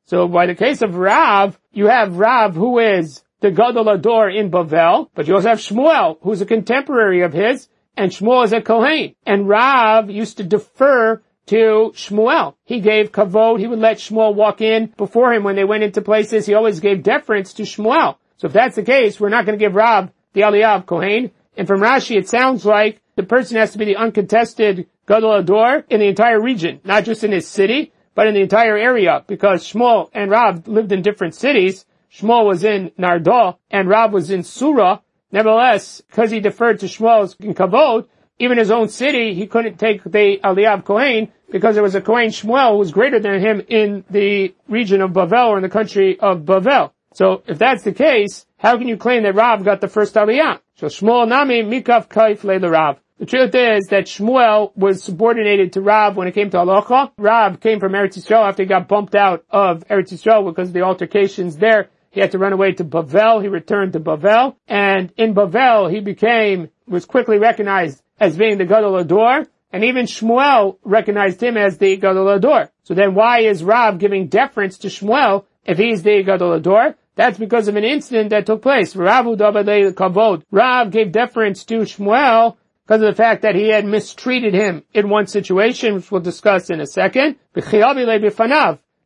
So by the case of Rav, you have Rav who is the Gadol Ador in Bavel, but you also have Shmuel, who's a contemporary of his, and Shmuel is a Kohen. And Rav used to defer to Shmuel. He gave kavod, he would let Shmuel walk in before him when they went into places. He always gave deference to Shmuel. So if that's the case, we're not going to give Rav the Aliyah of Kohen. And from Rashi, it sounds like the person has to be the uncontested Gadol Ador in the entire region, not just in his city, but in the entire area, because Shmuel and Rav lived in different cities. Shmuel was in Nehardea, and Rav was in Surah. Nevertheless, because he deferred to Shmuel's in Kavod, even his own city, he couldn't take the Aliyah of Kohen, because there was a Kohen Shmuel who was greater than him in the region of Bavel or in the country of Bavel. So if that's the case, how can you claim that Rav got the first Aliyah? So Shmuel Nami Mikav Kaif Le Rav. The truth is that Shmuel was subordinated to Rav when it came to halacha. Rav came from Eretz Yisrael after he got bumped out of Eretz Yisrael because of the altercations there. He had to run away to Bavel. He returned to Bavel. And in Bavel, he became, was quickly recognized as being the Gadol Ador. And even Shmuel recognized him as the Gadol Ador. So then why is Rav giving deference to Shmuel if he's the Gadol Ador? That's because of an incident that took place. Rav gave deference to Shmuel because of the fact that he had mistreated him in one situation, which we'll discuss in a second.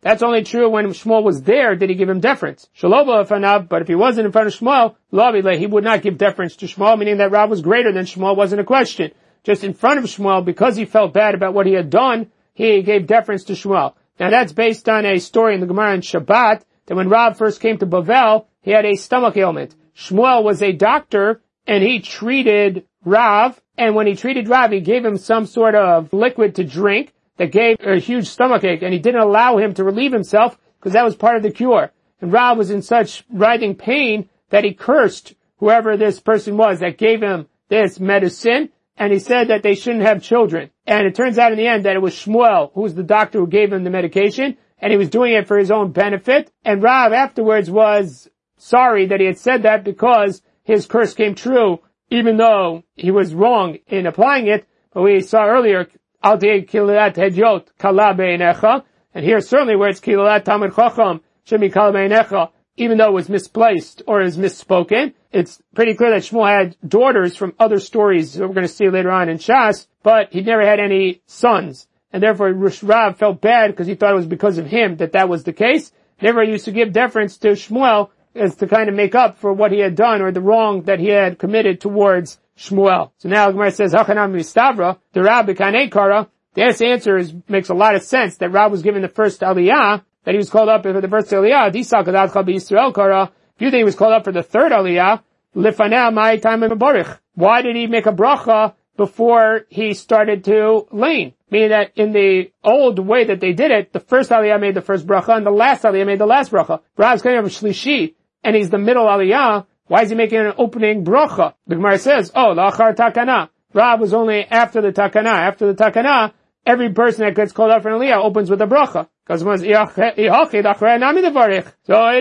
That's only true when Shmuel was there, did he give him deference. But if he wasn't in front of Shmuel, he would not give deference to Shmuel, meaning that Rav was greater than Shmuel wasn't a question. Just in front of Shmuel, because he felt bad about what he had done, he gave deference to Shmuel. Now that's based on a story in the Gemara in Shabbat, that when Rav first came to Bavel, he had a stomach ailment. Shmuel was a doctor, and he treated Rav, and when he treated Rav, he gave him some sort of liquid to drink, that gave a huge stomach ache, and he didn't allow him to relieve himself because that was part of the cure. And Rav was in such writhing pain that he cursed whoever this person was that gave him this medicine, and he said that they shouldn't have children. And it turns out in the end that it was Shmuel, who was the doctor who gave him the medication, and he was doing it for his own benefit. And Rav afterwards was sorry that he had said that because his curse came true, even though he was wrong in applying it. But we saw earlier, Al kilat hedyot kala. And here certainly where it's kilat tamid chacham should be kala even though it was misplaced or is misspoken. It's pretty clear that Shmuel had daughters from other stories that we're going to see later on in Shas, but he never had any sons. And therefore Rav felt bad because he thought it was because of him that that was the case. Never used to give deference to Shmuel as to kind of make up for what he had done or the wrong that he had committed towards Shmuel. So now Gemara says, Hachanam Mistavra, the Rabbi Kara. This answer is, makes a lot of sense that Rav was given the first Aliyah, that he was called up for the first Aliyah, Disa Kadat Chabi Yisrael Kara. If you think he was called up for the third Aliyah, Lifanah my time in Barich. Why did he make a bracha before he started to lean? Meaning that in the old way that they did it, the first Aliyah made the first bracha and the last Aliyah made the last bracha. Rav's coming over Shlishi, and he's the middle Aliyah, why is he making an opening bracha? The Gemara says, oh, lachar takana. Rav was only after the takana. After the takana, every person that gets called out for an aliyah opens with a bracha. Because so wait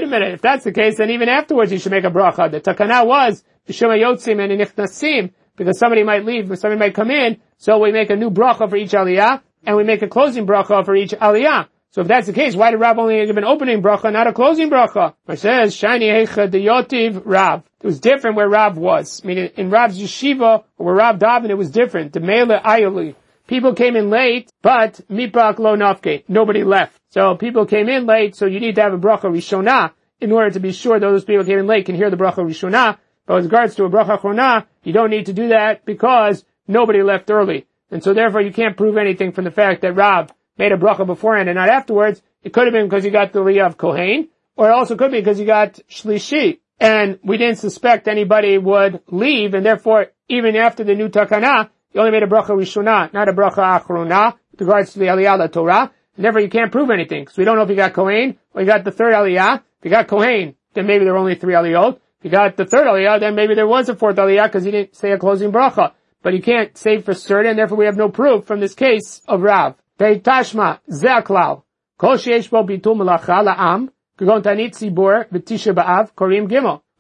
a minute, if that's the case, then even afterwards you should make a bracha. The takana was yotzim and nichnasim, because somebody might leave, somebody might come in, so we make a new bracha for each aliyah, and we make a closing bracha for each aliyah. So if that's the case, why did Rav only give an opening bracha, not a closing bracha? It says, Shiny Hecha de Yotiv Rav. It was different where Rav was. I mean, in Rav's yeshiva, or where Rav Davin, it was different. The Mele Ayoli. People came in late, but Mipak Lo Nafke. Nobody left. So people came in late, so you need to have a bracha Rishonah in order to be sure those people came in late can hear the bracha Rishonah. But with regards to a bracha Chronah, you don't need to do that because nobody left early. And so therefore you can't prove anything from the fact that Rav made a bracha beforehand and not afterwards, it could have been because you got the Liyah of Kohen, or it also could be because you got Shlishi, and we didn't suspect anybody would leave, and therefore, even after the new Takana, you only made a bracha Rishonah, not a bracha Achrona, with regards to the Aliyah Torah, and therefore you can't prove anything, because we don't know if you got Kohen, or you got the third Aliyah. If you got Kohen, then maybe there were only three Aliyot. If you got the third Aliyah, then maybe there was a fourth Aliyah, because he didn't say a closing bracha. But you can't say for certain, therefore we have no proof from this case of Rav. Tashma, זה הכלל. כל שיש בו ביטול מלאכה לעם, כגון תענית ציבור ותשע באב, קוראים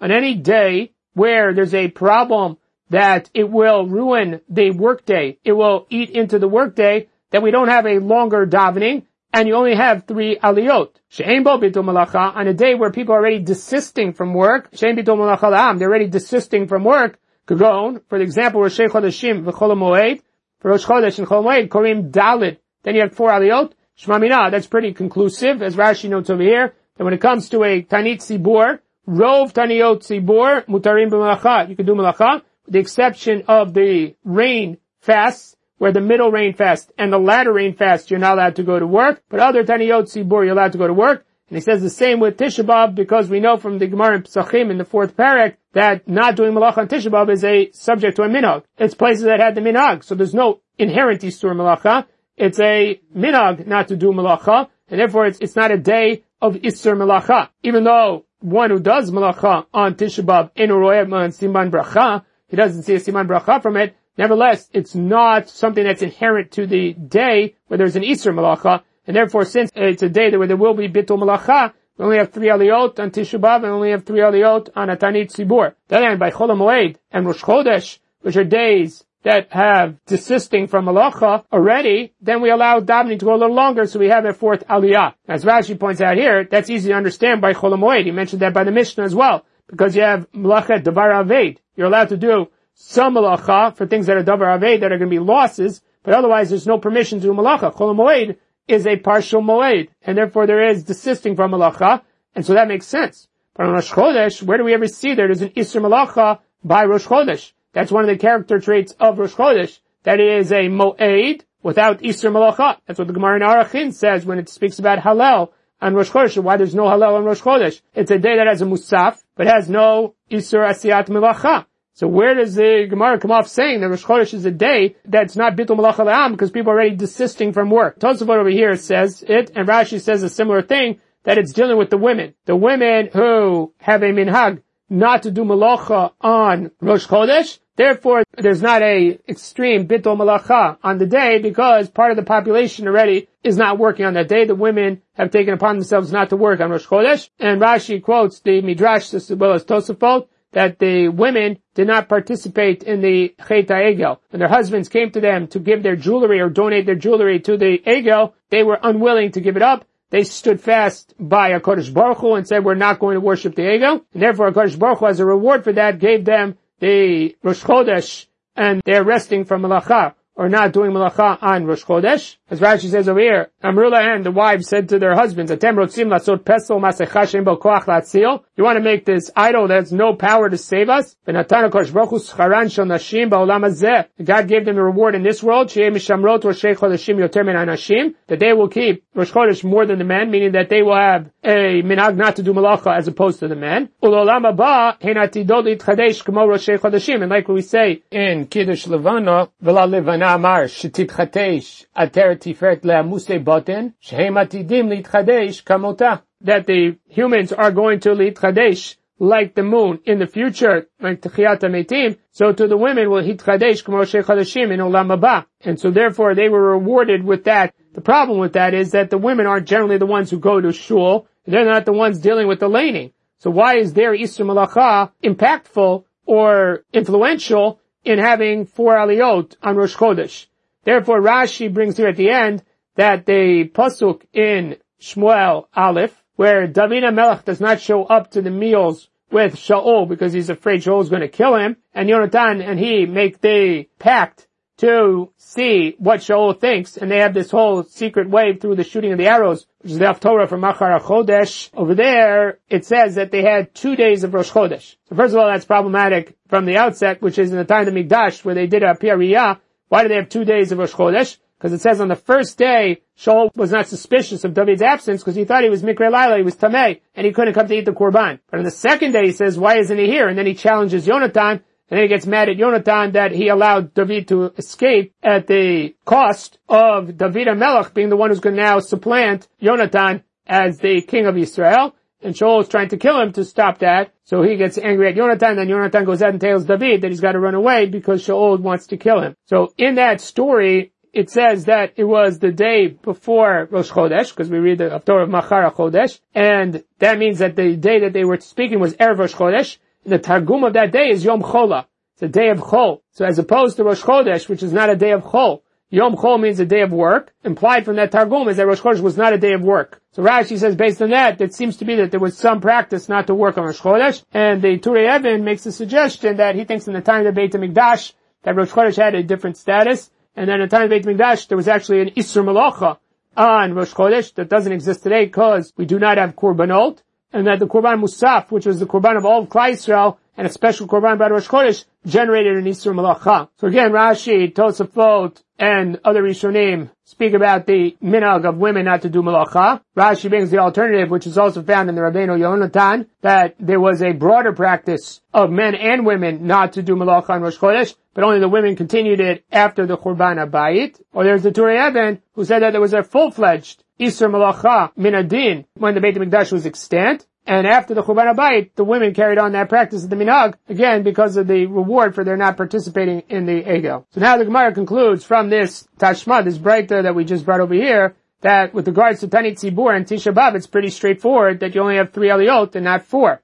On any day where there's a problem that it will ruin the workday, it will eat into the workday, that we don't have a longer davening, and you only have three aliyot. She'en bo bitul malacha, on a day where people are already desisting from work, she'en bitul malacha la'am, they're already desisting from work, kagon, for the example, Rosh Chodeshim v'chol moed, for Rosh Chodesh and Chol Moed, Korim Dalit, then you have four aliyot. Shmamina, that's pretty conclusive, as Rashi notes over here, that when it comes to a Tanit Sibur, Rov Taniot Sibur, Mutarim b'malacha, you can do malacha, with the exception of the rain fasts, where the middle rain fast and the latter rain fast, you're not allowed to go to work, but other Taniyot Sibur, you're allowed to go to work. And he says the same with Tisha B'Av because we know from the Gemara in Pesachim in the fourth parak that not doing malacha on Tisha B'Av is a subject to a minhag. It's places that had the minhag, so there's no inherent Isur malacha it's a minag not to do malacha, and therefore it's, it's not a day of Isser malacha. Even though one who does malacha on Tisha B'Av in man siman bracha, he doesn't see a siman bracha from it. Nevertheless, it's not something that's inherent to the day where there's an Isser malacha, and therefore since it's a day where there will be bitul malacha, we only have three aliyot on Tisha B'Av and only have three aliyot on Atanit Sibur. Then by Chol Moed and Rosh Chodesh, which are days that have desisting from malacha already, then we allow davening to go a little longer, so we have a fourth aliyah. As Rashi points out here, that's easy to understand by Chol HaMoed. He mentioned that by the Mishnah as well, because you have malacha devar aved. You're allowed to do some malacha for things that are davar aved that are going to be losses, but otherwise there's no permission to do malacha. Chol moed is a partial moed, and therefore there is desisting from malacha, and so that makes sense. But on Rosh Chodesh, where do we ever see there? There's an Isser Malacha by Rosh Chodesh. That's one of the character traits of Rosh Chodesh, that it is a moed without Isser Malacha. That's what the Gemara in Arachin says when it speaks about Hallel on Rosh Chodesh, why there's no Hallel on Rosh Chodesh. It's a day that has a Musaf, but has no Isser Asiyat Malacha. So where does the Gemara come off saying that Rosh Chodesh is a day that's not Bitul Malach Am because people are already desisting from work? Tosafot over here says it, and Rashi says a similar thing, that it's dealing with the women. The women who have a minhag not to do malacha on Rosh Chodesh, therefore there's not a extreme Bitul Malacha on the day because part of the population already is not working on that day. The women have taken upon themselves not to work on Rosh Chodesh, and Rashi quotes the Midrash as well as Tosafot, that the women did not participate in the Chet Egel. When their husbands came to them to give their jewelry or donate their jewelry to the Egel, they were unwilling to give it up. They stood fast by a Kodesh Baruch Hu and said, we're not going to worship the Egel. And therefore, Kodesh Baruch Hu, as a reward for that, gave them the Rosh Chodesh and they're resting from Malacha or not doing malacha on Rosh Chodesh. As Rashi says over here, Amrullah and the wives said to their husbands, Atem rotzim lasot pesel masechashem bo koach latzil. You want to make this idol that has no power to save us? V'natana kosh baruch scharan shel nashim ba'olam hazeh. God gave them the reward in this world, she'eh mishamrot roshei chodeshim yoter min anashim, that they will keep Rosh Chodesh more than the men, meaning that they will have a minag not to do malacha as opposed to the men. Ulolam haba hen atidot litchadesh kamo roshei chodeshim. And like we say in Kiddush Levana, v'la levana שנאמר שתתחדש עטר תפארת לעמוסי בוטן, שהם עתידים להתחדש כמותה. That the humans are going to להתחדש like the moon in the future, like Techiyat Metim, so to the women will hitchadesh kmo in olam haba. And so therefore they were rewarded with that. The problem with that is that the women aren't generally the ones who go to shul. They're not the ones dealing with the laning. So why is their Isur Malacha impactful or influential in having four aliyot on Rosh Chodesh. Therefore, Rashi brings here at the end that the pasuk in Shmuel Aleph, where David Melech does not show up to the meals with Shaul because he's afraid Shaul is going to kill him, and Yonatan and he make the pact to see what Shaul thinks, and they have this whole secret way through the shooting of the arrows, which is the Haftorah from Machar Chodesh. Over there, it says that they had two days of Rosh Chodesh. So first of all, that's problematic from the outset, which is in the time of Mikdash, where they did a Piyariyah. Why do they have two days of Rosh Chodesh? Because it says on the first day, Shaul was not suspicious of David's absence because he thought he was Mikre Laila, he was Tameh, and he couldn't come to eat the Korban. But on the second day, he says, why isn't he here? And then he challenges Yonatan, and then he gets mad at Yonatan that he allowed David to escape at the cost of David Melech being the one who's going to now supplant Yonatan as the king of Israel. And Shaul is trying to kill him to stop that. So he gets angry at Yonatan, then Yonatan goes out and tells David that he's got to run away because Shaul wants to kill him. So in that story, it says that it was the day before Rosh Chodesh, because we read the Haftorah of Machar Chodesh, and that means that the day that they were speaking was Erev Rosh Chodesh, the Targum of that day is Yom Chola. It's a day of Chol. So as opposed to Rosh Chodesh, which is not a day of Chol, Yom Chol means a day of work. Implied from that Targum is that Rosh Chodesh was not a day of work. So Rashi says based on that, it seems to be that there was some practice not to work on Rosh Chodesh. And the Turei Even makes a suggestion that he thinks in the time of the Beit HaMikdash that Rosh Chodesh had a different status. And then in the time of Beit HaMikdash, there was actually an Isur Malacha on Rosh Chodesh that doesn't exist today because we do not have Korbanot. And that the Korban Musaf, which was the Korban of all of Klai Yisrael, and a special Korban by Rosh Chodesh generated an Isur Malacha. So again, Rashi, Tosafot, and other Rishonim speak about the minhag of women not to do malacha. Rashi brings the alternative, which is also found in the Rabbeinu Yonatan, that there was a broader practice of men and women not to do malacha on Rosh Chodesh, but only the women continued it after the Churban Abayit. Or there's the Turei Even, who said that there was a full-fledged Isur Malacha Minadin when the Beit HaMikdash was extant, and after the Churban Abayit, the women carried on that practice of the Minag, again, because of the reward for their not participating in the Egel. So now the Gemara concludes from this Tashma, this Breita that we just brought over here, that with regards to Tanit Tzibur and Tisha B'Av, it's pretty straightforward that you only have three Aliyot and not four.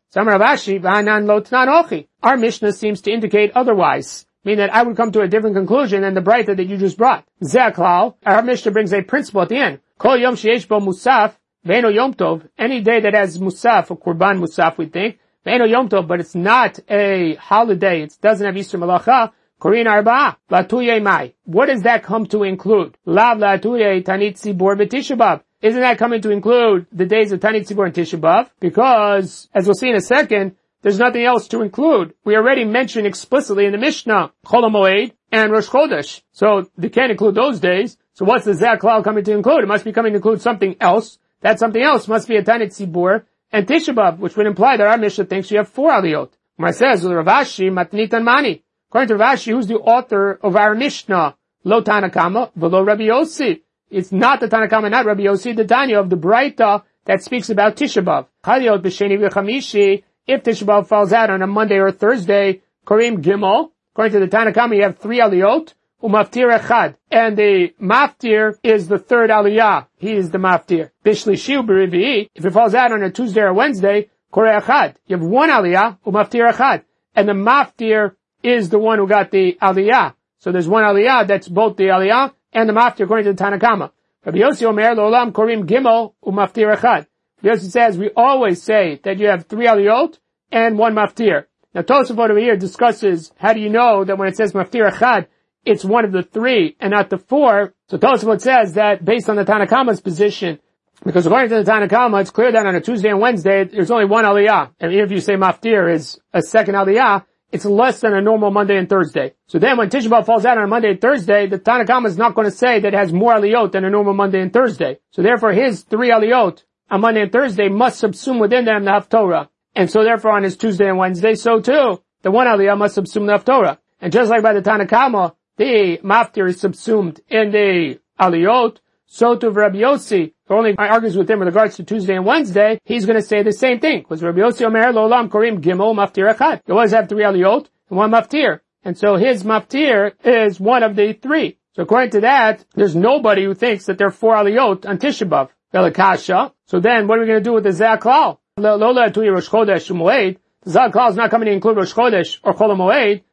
Our Mishnah seems to indicate otherwise. Meaning that I would come to a different conclusion than the Breita that you just brought. Zeklal, our Mishnah brings a principle at the end. Kol Yom Sheyesh Bo Musaf, Veno Yom Tov, any day that has Musaf, or Kurban Musaf we think, Ve'eno Yom Tov, but it's not a holiday. It doesn't have Isur Malacha. Korean Arba, Latuye Mai. What does that come to include? Lav Latuye Tanit Sibor. Isn't that coming to include the days of Tanit Sibor and Tisha B'Av? Because, as we'll see in a second, there's nothing else to include. We already mentioned explicitly in the Mishnah, Chol and Rosh Chodesh. So they can't include those days. So what's the Zaklal coming to include? It must be coming to include something else. That something else must be a Tanit Sibor and Tisha B'Av, which would imply that our Mishnah thinks you have four Aliyot. Where says, Ravashi Matnitan Mani. According to Rashi, who's the author of our Mishnah? Lo Tanakama, velo Rabbi Yossi. It's not the Tanakama, not Rabbi Yossi, the Tanya of the Braita that speaks about Tisha B'Av. Chaliot b'sheni v'chamishi, if Tisha B'Av falls out on a Monday or Thursday, Karim Gimel, according to the Tanakama, you have three aliyot, umaftir echad, and the maftir is the third aliyah. He is the maftir. Bishli shiu b'rivi'i, if it falls out on a Tuesday or Wednesday, kore echad. You have one aliyah, umaftir echad, and the maftir is the one who got the aliyah. So there's one aliyah that's both the aliyah and the maftir according to the Tanakama. Rabbi Yossi Omer Lolam Korim Gimel Umaftir Echad. Rabbi Yossi says we always say that you have three aliyot and one maftir. Now Tosafot over here discusses how do you know that when it says maftir echad, it's one of the three and not the four. So Tosafot says that based on the Tanakama's position, because according to the Tanakama, it's clear that on a Tuesday and Wednesday, there's only one aliyah. And if you say maftir is a second aliyah, it's less than a normal Monday and Thursday. So then when Tisha B'Av falls out on a Monday and Thursday, the Tanakama is not going to say that it has more aliyot than a normal Monday and Thursday. So therefore his three aliyot on Monday and Thursday must subsume within them the Haftorah. And so therefore on his Tuesday and Wednesday, so too, the one aliyah must subsume the Haftorah. And just like by the Tanakama, the maftir is subsumed in the aliyot, so to Rabbi Yossi, who only argues with him in regards to Tuesday and Wednesday, he's going to say the same thing. Because Rabbi Yossi Omer Lolam Korim Gimel Maftir Echad. You always have three aliyot and one maftir. And so his maftir is one of the three. So according to that, there's nobody who thinks that there are four aliyot on Tisha B'Av. So then what are we going to do with the Zaklal? Lola Tuyi Rosh Chodesh Moed. The Zaklal is not coming to include Rosh Chodesh or Chol Moed.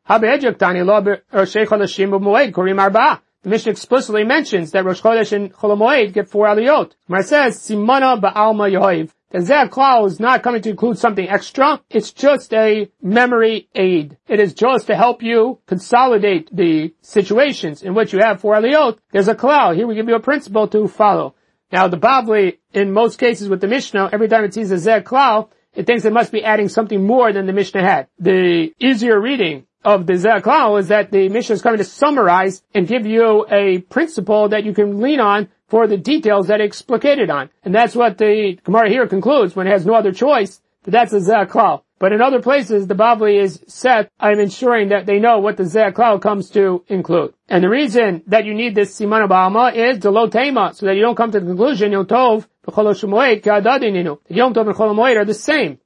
The Mishnah explicitly mentions that Rosh Chodesh and Chol Moed get four aliyot. It says, Simana Ba'alma Yohiv. The Zeh Klal is not coming to include something extra. It's just a memory aid. It is just to help you consolidate the situations in which you have four aliyot. There's a Klal. Here we give you a principle to follow. Now the Bavli, in most cases with the Mishnah, every time it sees a Zeh Klal, it thinks it must be adding something more than the Mishnah had. The easier reading of the Zaklal is that the mission is coming to summarize and give you a principle that you can lean on for the details that explicated on. And that's what the Gemara here concludes when it has no other choice, that that's a Zaklal. But in other places, the Bavli is set, I'm ensuring that they know what the Zaklal comes to include. And the reason that you need this Simana Ba'alma is the lo tema, so that you don't come to the conclusion, Yom Tov, Yom Tov and Chol are the same.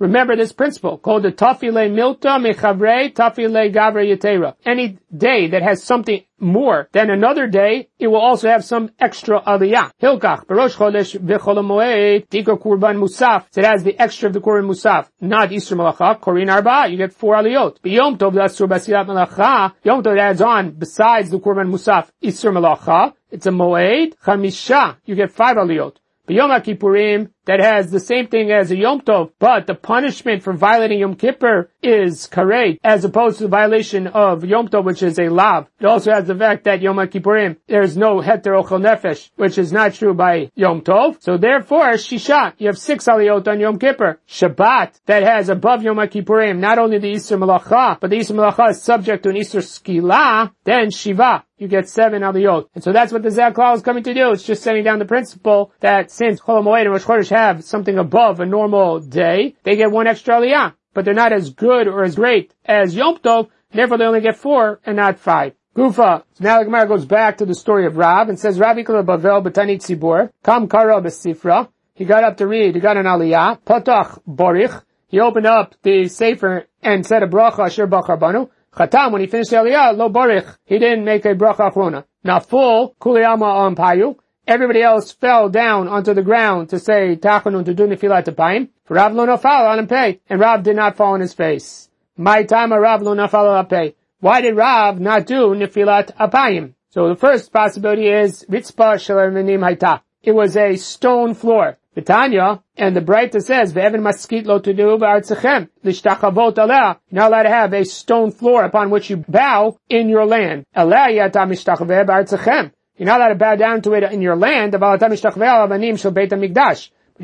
Remember this principle called the tafile milta mechavrei tafile gavre yetera. Any day that has something more than another day, it will also have some extra aliyah. Hilkach, Barosh Chodesh v'chol tika kurban musaf. So it has the extra of the kurban musaf. Not Isur malacha, korin arba, you get four aliyot. But Yom Tov, that's basilat malacha. Yom Tov adds on, besides the kurban musaf, Isur malacha. It's a moed, chamisha, you get five aliyot. But Yom Kippurim, that has the same thing as a Yom Tov, but the punishment for violating Yom Kippur is karet, as opposed to the violation of Yom Tov, which is a lav. It also has the fact that Yom Kippurim, there's no heter ochel nefesh, which is not true by Yom Tov. So therefore, Shisha, you have six aliyot on Yom Kippur. Shabbat, that has above Yom Kippurim, not only the Isur Malacha, but the Isur Malacha is subject to an Isur Skila, then Shiva, you get seven aliyot. And so that's what the Zaklal is coming to do. It's just setting down the principle that since Chol and Rosh Chodesh have something above a normal day, they get one extra aliyah. But they're not as good or as great as Yom Tov, therefore they only get four and not five. Gufa. So now the Gemara goes back to the story of Rav and says, Rav Ikla Bavel B'tanit Tzibor, Kam Kara B'sifra. He got up to read, he got an aliyah, Patach Borich. He opened up the Sefer and said a bracha Asher Bachar Banu. Chatam, when he finished the aliyah, lo barich, he didn't make a bracha achrona. Now full, kuliyama on payu, everybody else fell down onto the ground to say tachanun to do nefilat apayim. Rav lo nafal on pay, and Rav did not fall on his face. My time Rav lo nafal pay. Why did Rav not do nefilat apayim? So the first possibility is ritzpa shalaminim haita. It was a stone floor. Vitanya, and the Breita says, Ve'evin maskit lo tudu ba'artzachem, lishtachavot aleh. You're not allowed to have a stone floor upon which you bow in your land. Aleh yata mishtachaveh ba'artzachem. You're not allowed to bow down to it in your land. You're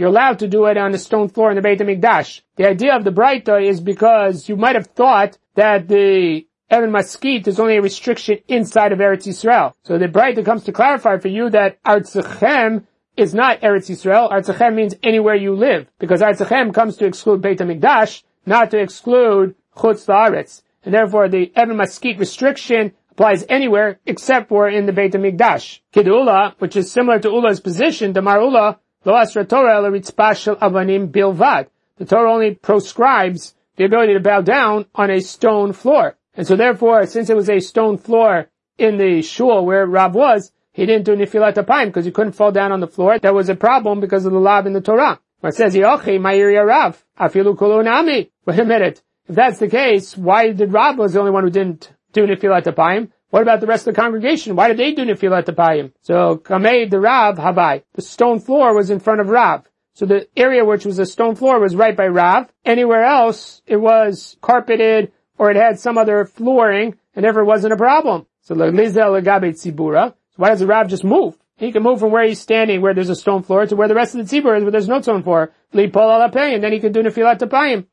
allowed to do it on the stone floor in the Beit HaMikdash. The idea of the Breita is because you might have thought that the Evan Maskit is only a restriction inside of Eretz Yisrael. So the Breita comes to clarify for you that Artzachem is not Eretz Yisrael. Artzachem means anywhere you live. Because Artzachem comes to exclude Beit HaMikdash, not to exclude Chutz La'aretz. And therefore the Evan Maskit restriction applies anywhere except for in the Beit HaMikdash. Kidula, which is similar to Ula's position, the Ula, lo asra Torah ritzpashel avanim bilvad. The Torah only proscribes the ability to bow down on a stone floor. And so therefore, since it was a stone floor in the shul where Rav was, he didn't do nifilat apayim because he couldn't fall down on the floor. That was a problem because of the lav in the Torah. It says, Yochi, Ma'iri Rav, Afilu Kulunami. Wait a minute. If that's the case, why did Rav was the only one who didn't do Nefilat Apayim. What about the rest of the congregation? Why did they do Nefilat Apayim? So, Kamei the Rav Havai. The stone floor was in front of Rav. So the area which was a stone floor was right by Rav. Anywhere else, it was carpeted or it had some other flooring and it wasn't a problem. So, Lizel Legabe Tzibura. So why does the Rav just move? He can move from where he's standing, where there's a stone floor, to where the rest of the tzibur is, where there's no stone floor. And then he can do nefilat tapayim.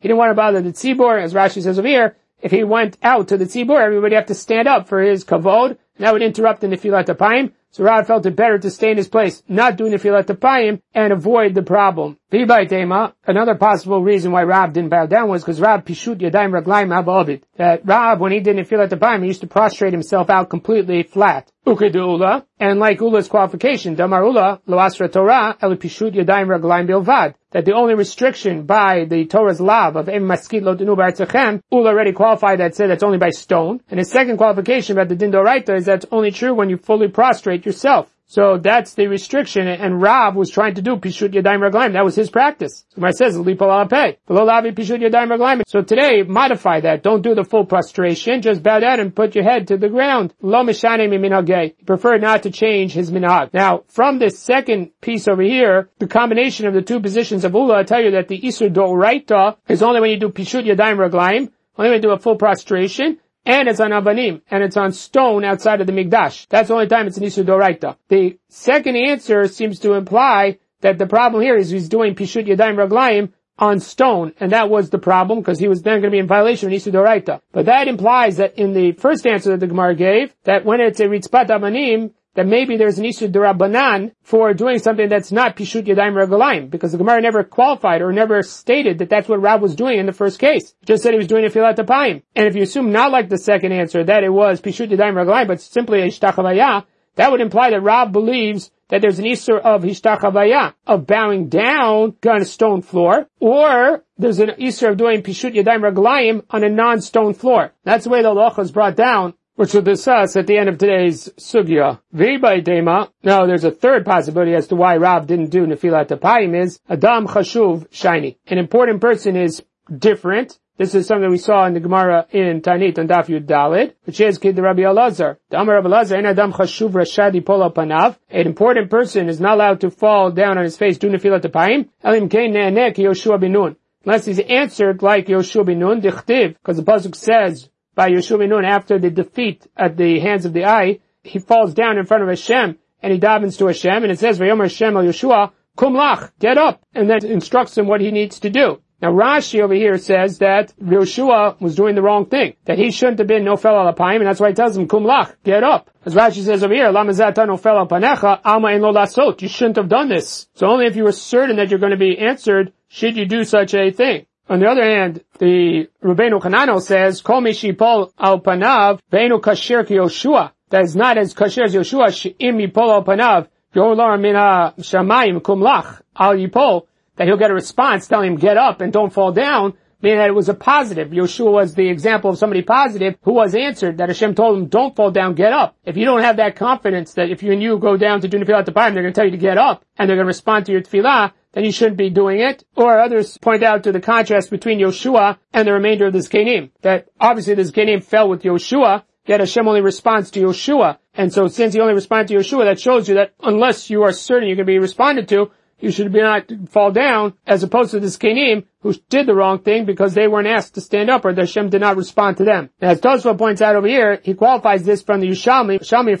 He didn't want to bother the tzibur, as Rashi says over here if he went out to the tzibur, everybody have to stand up for his kavod, and that would interrupt the nefilat apayim. So Rav felt it better to stay in his place, not do nefilat apayim, and avoid the problem. Another possible reason why Rav didn't bow down was because Rav pishut yadayim raglaim abobit. That Rav, when he did nefilat apayim, he used to prostrate himself out completely flat. Ukedu and like Ula's qualification, Damar Ula, lo Torah, el pishut yadayim raglaim bilvad that the only restriction by the Torah's law of em maskit lo b'artzachem, Ula already qualified that said that's only by stone. And his second qualification about the din is that's only true when you fully prostrate yourself. So that's the restriction, and Rav was trying to do pishut yadayim raglaim. That was his practice. So it says lipal pay. pishut yadayim. So today, modify that. Don't do the full prostration. Just bow down and put your head to the ground. Lo mishane minagay. He preferred not to change his minhag. Now, from this second piece over here, the combination of the two positions of Ula, I tell you that the isur do'uraita is only when you do pishut yadayim raglaim. Only when you do a full prostration and it's on Avanim, and it's on stone outside of the Mikdash. That's the only time it's an Isur Doraita. The second answer seems to imply that the problem here is he's doing Pishut Yadayim Raglayim on stone, and that was the problem because he was then going to be in violation of Isur Doraita. But that implies that in the first answer that the Gemara gave, that when it's a Ritzpat Avanim, that maybe there's an issue derabanan for doing something that's not pishut yadayim regalayim, because the Gemara never qualified or never stated that that's what Rav was doing in the first case. Just said he was doing a filat apayim. And if you assume not like the second answer that it was pishut yadayim regalayim, but simply a shtachavaya, that would imply that Rav believes that there's an Isser of Hishtachavaya, of bowing down on a stone floor, or there's an Isser of doing Pishut Yadayim Raglayim on a non-stone floor. That's the way the Locha is brought down which we'll discuss at the end of today's sugya. V'ibay dema. Now, there's a third possibility as to why Rav didn't do nefilat apayim is Adam chashuv shiny. An important person is different. This is something we saw in the Gemara in Tanit on Daf Yud Dalid, which is Kid Rabbi Elazar. The Amar Rabbi Elazar, Adam chashuv rashadi pola panav. An important person is not allowed to fall down on his face, do nefilat apayim. Elim kein ne'anek Yoshua bin Unless he's answered like Yoshua bin Nun, dichtiv, because the Pasuk says, by Yeshua Nun after the defeat at the hands of the eye, he falls down in front of Hashem and he davens to Hashem and it says, Vayomer Hashem al Yeshua, kum lach, get up, and then instructs him what he needs to do. Now Rashi over here says that Yeshua was doing the wrong thing, that he shouldn't have been no fel alapayim, and that's why he tells him, kum lach, get up. As Rashi says over here, lamazata no fel panecha, alma en lo lasot, you shouldn't have done this. So only if you were certain that you're going to be answered, should you do such a thing. On the other hand, the Rabbeinu Hanano says, Kol mishipol al panav, ve'enu kasher ki Yoshua. That is not as kasher as Yoshua, she'im yipol al panav, yolar min shamayim kum lach, al yipol, that he'll get a response telling him, get up and don't fall down, meaning that it was a positive. Yoshua was the example of somebody positive who was answered, that Hashem told him, don't fall down, get up. If you don't have that confidence that if you and you go down to do Nefilah Tapayim, they're going to tell you to get up, and they're going to respond to your tefillah, then you shouldn't be doing it. Or others point out to the contrast between Yoshua and the remainder of the Zkenim, that obviously the Zkenim fell with Yoshua, yet Hashem only responds to Yoshua. And so since he only responds to Yeshua, that shows you that unless you are certain going to be responded to, you should be not fall down, as opposed to this Kenim, who did the wrong thing because they weren't asked to stand up or the Hashem did not respond to them. As Tosfot points out over here, he qualifies this from the Yerushalmi, Yerushalmi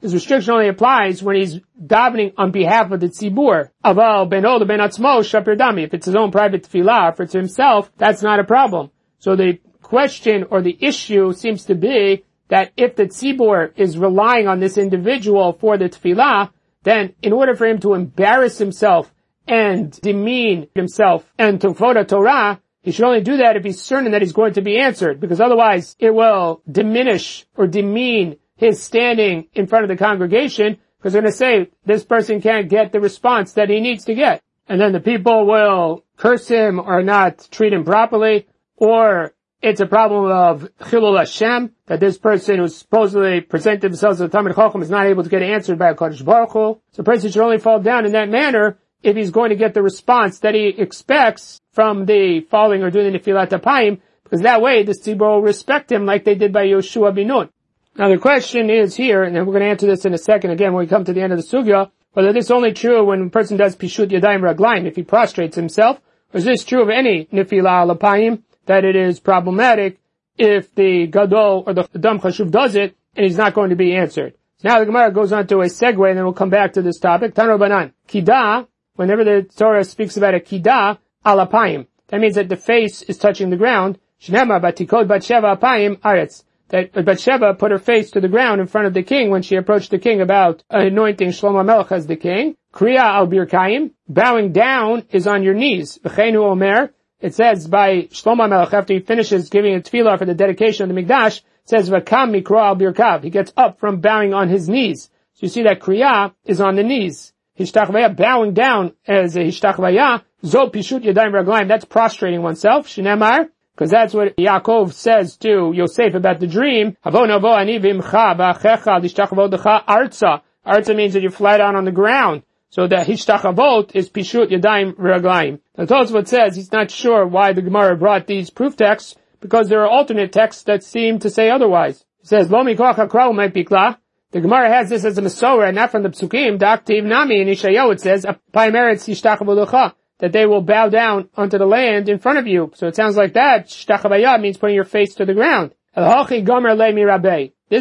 His restriction only applies when he's davening on behalf of the Tzibur. Aval ben Ola ben Atzmo Shapir Dami. If it's his own private tefillah, if it's himself, that's not a problem. So the question or the issue seems to be that if the tzibur is relying on this individual for the tefillah, then in order for him to embarrass himself and demean himself and to vote Torah, he should only do that if he's certain that he's going to be answered, because otherwise it will diminish or demean his standing in front of the congregation, because they're going to say this person can't get the response that he needs to get. And then the people will curse him or not treat him properly, or it's a problem of Chilul Hashem, that this person who supposedly presented themselves as a Talmid Chacham is not able to get answered by a Kodesh Baruch Hu. So a person should only fall down in that manner if he's going to get the response that he expects from the falling or doing the Nefilat Apayim, because that way the Tzibur will respect him like they did by Yoshua bin Nun. Now the question is here, and we're going to answer this in a second again when we come to the end of the Sugya, whether this is only true when a person does Pishut Yadayim Raglaim, if he prostrates himself, or is this true of any Nefilah Alapayim, that it is problematic if the Gadol or the Dam Chashuv does it and he's not going to be answered. So now the Gemara goes on to a segue and then we'll come back to this topic. Tano Banan. Kida, whenever the Torah speaks about a Kida, alapayim. That means that the face is touching the ground. Shnema batikod batsheva apayim aretz. That Bathsheba put her face to the ground in front of the king when she approached the king about anointing Shlomo Melech as the king. Kriya al birkayim. Bowing down is on your knees. V'cheinu omer it says by Shlomo Melech after he finishes giving a tefillah for the dedication of the Mikdash, it says Vakam mikro al birkav. He gets up from bowing on his knees. So you see that kriya is on the knees. Hishtachvaya bowing down as a hishtachvaya. Zo pishut yadayim raglaim. That's prostrating oneself. Shinemar. Because that's what Yaakov says to Yosef about the dream. Arza. Arza means that you fly down on the ground. So the hishtachavot is pishut yadayim raglayim. Now Tosfot says he's not sure why the Gemara brought these proof texts because there are alternate texts that seem to say otherwise. He says lo might be kla. The Gemara has this as a Masorah and not from the Psukim. Daktiv Nami in Yeshayahu it says Paimeretz hishtachavalucha that they will bow down onto the land in front of you. So it sounds like that. Shtachavaya means putting your face to the ground. This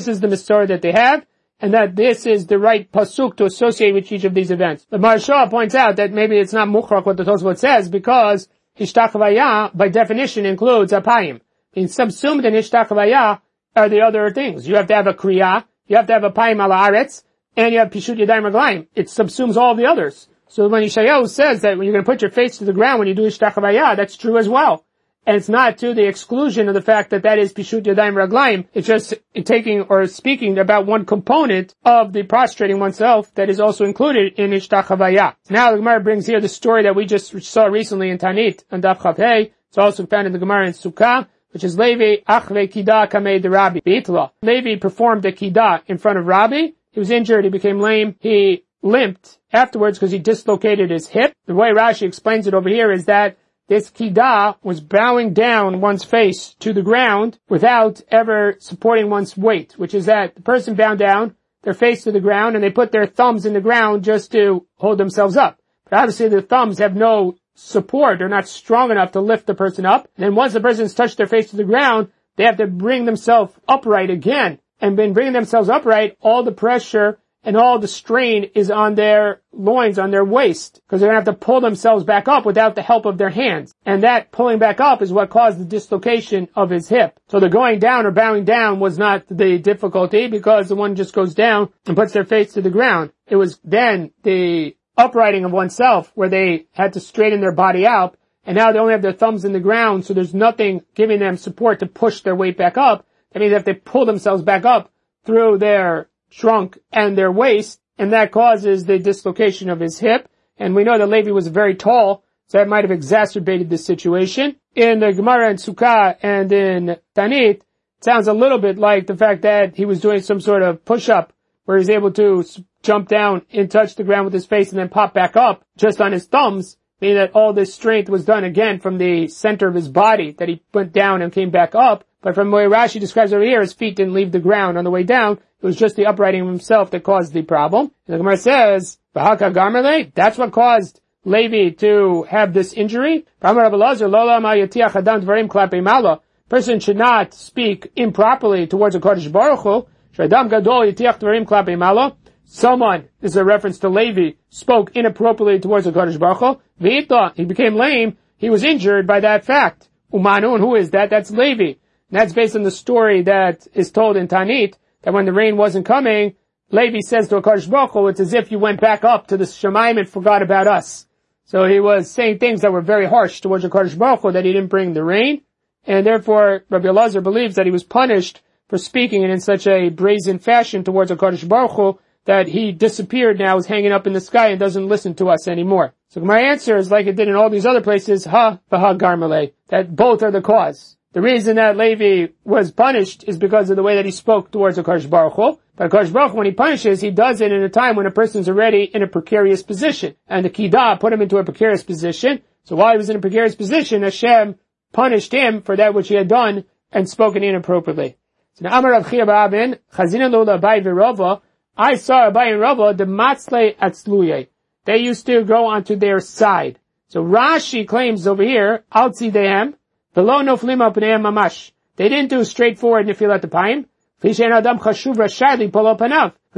is the Masorah that they have and that this is the right pasuk to associate with each of these events. The Maharsha points out that maybe it's not mukhrak what the Tosfot says because hishtachvaya by definition includes apayim. In subsumed in hishtachvaya are the other things. You have to have a kriya, you have to have a payim ala aretz, and you have pishut yadayim raglayim. It subsumes all the others. So when Yeshayahu says that when you're going to put your face to the ground when you do hishtachvaya, that's true as well. And it's not to the exclusion of the fact that that is Pishut Yadayim Raglaim. It's just taking or speaking about one component of the prostrating oneself that is also included in Ishtachavaya. Now the Gemara brings here the story that we just saw recently in Tanit and Daf Chavhei. It's also found in the Gemara in Sukkah, which is Levi Achve Kida Kamei de Rabbi Beitla. Levi performed a Kida in front of Rabbi. He was injured. He became lame. He limped afterwards because he dislocated his hip. The way Rashi explains it over here is that this kida was bowing down one's face to the ground without ever supporting one's weight, which is that the person bowed down, their face to the ground, and they put their thumbs in the ground just to hold themselves up. But obviously the thumbs have no support, they're not strong enough to lift the person up. And then once the person's touched their face to the ground, they have to bring themselves upright again. And in bringing themselves upright, all the pressure and all the strain is on their loins, on their waist, because they're to have to pull themselves back up without the help of their hands. And that pulling back up is what caused the dislocation of his hip. So the going down or bowing down was not the difficulty because the one just goes down and puts their face to the ground. It was then the uprighting of oneself where they had to straighten their body out and now they only have their thumbs in the ground so there's nothing giving them support to push their weight back up. That means if they pull themselves back up through their trunk and their waist, and that causes the dislocation of his hip. And we know that Levi was very tall, so that might have exacerbated the situation. In the Gemara and Sukkah and in Tanit, it sounds a little bit like the fact that he was doing some sort of push-up where he's able to jump down and touch the ground with his face and then pop back up just on his thumbs, meaning that all this strength was done again from the center of his body, that he went down and came back up, But from the way Rashi describes over here, his feet didn't leave the ground on the way down. It was just the uprighting of himself that caused the problem. The Gemara says, Bahaka Garmele, that's what caused Levi to have this injury. Person should not speak improperly towards a Kodesh Baruch Hu. Someone, this is a reference to Levi, spoke inappropriately towards a Kodesh Baruch Hu. He became lame. He was injured by that fact. Umanun, who is that? That's Levi. And that's based on the story that is told in Tanit, that when the rain wasn't coming, Levi says to Kodesh Baruch Hu, it's as if you went back up to the Shemaim and forgot about us. So he was saying things that were very harsh towards Kodesh Baruch Hu, that he didn't bring the rain, and therefore Rabbi Elazar believes that he was punished for speaking in such a brazen fashion towards Kodesh Baruch Hu, that he disappeared now, is hanging up in the sky and doesn't listen to us anymore. So my answer is like it did in all these other places, ha, vaha garmale, that both are the cause. The reason that Levi was punished is because of the way that he spoke towards Kodesh Baruch Hu. But Kodesh Baruch Hu, when he punishes, he does it in a time when a person's already in a precarious position. And the Kidah put him into a precarious position. So while he was in a precarious position, Hashem punished him for that which he had done and spoken inappropriately. So now Amar Ba'avin, Chazina Lola Abai V'Rova, I saw Abai and Rava, the Matzle Atzluye. They used to go onto their side. So Rashi claims over here, Altzidehem, Velo Noflim Apnehem Mamash. They didn't do straightforward Nefilat Apayim. Because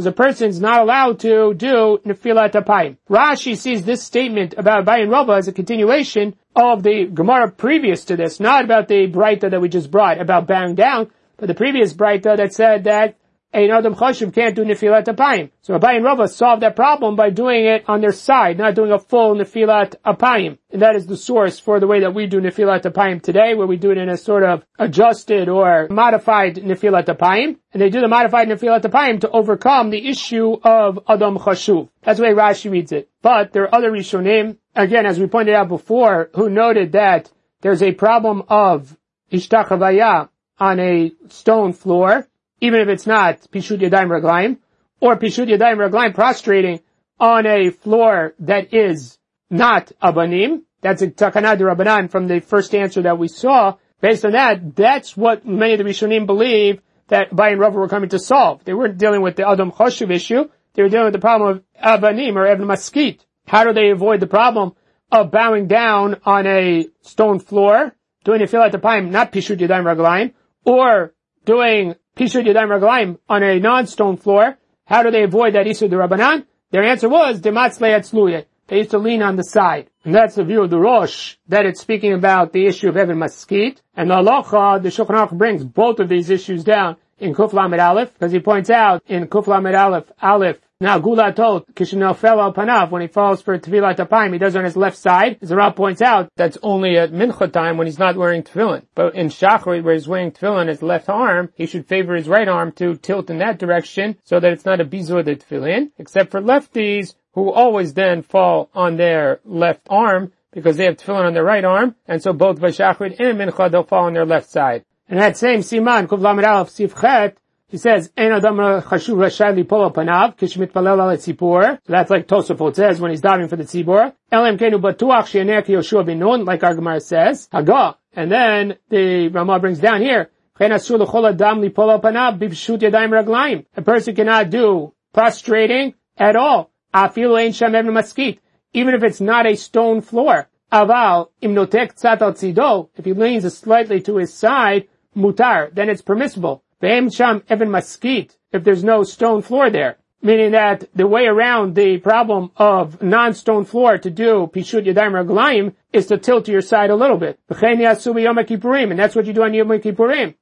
a person's not allowed to do Nefilat Apayim. Rashi sees this statement about Abai and Rava as a continuation of the Gemara previous to this, not about the Breita that we just brought, about bowing down, but the previous Breita that said that Ein Adam Chashiv can't do Nefilat Apayim. So Abai and Rava solved that problem by doing it on their side, not doing a full Nefilat Apayim. And that is the source for the way that we do Nefilat Apayim today, where we do it in a sort of adjusted or modified Nefilat Apayim. And they do the modified Nefilat Apayim to overcome the issue of Adam Chashuv. That's the way Rashi reads it. But there are other Rishonim, again, as we pointed out before, who noted that there's a problem of Ishtachavaya on a stone floor, even if it's not Pishut Yadayim Raglaim, or Pishut Yadayim Raglaim prostrating on a floor that is not Abanim. That's a Takanad Rabbanan from the first answer that we saw. Based on that, that's what many of the Rishonim believe that Abai and Rava were coming to solve. They weren't dealing with the Adam Choshev issue. They were dealing with the problem of Abanim or Evan Maskit. How do they avoid the problem of bowing down on a stone floor, doing Nefilat Apayim, not Pishut Yadayim Raglaim, or doing Pishut Yadayim Raglaim on a non-stone floor. How do they avoid that Isur Rabbanan? Their answer was, Dematzle Atzluye. They used to lean on the side. And that's the view of the Rosh, that it's speaking about the issue of Evan Maskit. And the Halacha, the Shulchan Aruch brings both of these issues down in Kuf Lamed Aleph, because he points out in Kuf Lamed Aleph, Aleph, now, Gula told Kishinel fell al panav when he falls for Nefilat Apayim, he does it on his left side. As the Rab points out, that's only at Mincha time when he's not wearing tefillin. But in Shachrit, where he's wearing tefillin his left arm, he should favor his right arm to tilt in that direction so that it's not a bizur the tefillin, except for lefties who always then fall on their left arm because they have tefillin on their right arm, and so both Vashachrit and Mincha they'll fall on their left side. And that same Siman, Kuf Lamed Aleph Sifchet, he says, "Ein adam chashuv rashai lipol panav kishmitpalel al tzibor." So that's like Tosafot says when he's diving for the tzibor. Elam kenu batuach she'aner Yoshua Nun, like our Gemara says. Haga, and then the Ramah brings down here. A person cannot do prostrating at all. Even if it's not a stone floor. Aval, if he leans slightly to his side, mutar, then it's permissible. Sham Evan Maskit, if there's no stone floor there. Meaning that the way around the problem of non-stone floor to do Pishut Yadayim Raglayim is to tilt to your side a little bit. And that's what you do on Yom Kippurim.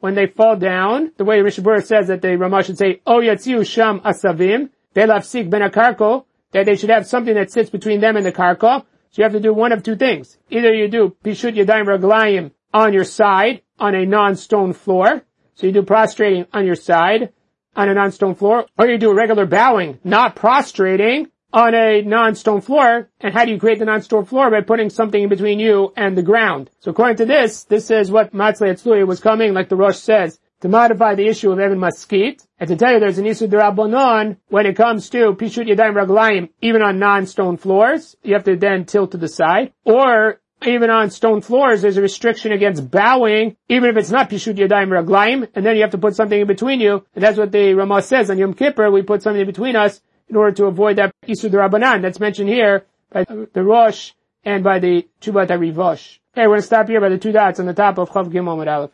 When they fall down, the way Rishabur says that the Ramah should say, O Yatziu Sham Asavim, Velafsik Ben that they should have something that sits between them and the Karko. So you have to do one of two things. Either you do Pishut Yadayim Raglayim on your side, on a non-stone floor. So you do prostrating on your side on a non-stone floor, or you do a regular bowing, not prostrating on a non-stone floor. And how do you create the non-stone floor? By putting something in between you and the ground. So according to this, this is what Matzle Etzluya was coming, like the Rosh says, to modify the issue of Evan Maskit, and to tell you there's an issue Darabonon when it comes to Pishut Yadayim Raglayim, even on non-stone floors, you have to then tilt to the side, or even on stone floors, there's a restriction against bowing, even if it's not Pishut Yadayim Raglaim, and then you have to put something in between you. And that's what the Ramah says on Yom Kippur, we put something in between us in order to avoid that Isur Rabbanan that's mentioned here by the Rosh and by the Chubat HaRivosh. Okay, we're going to stop here by the two dots on the top of Chaf Gimel Aleph.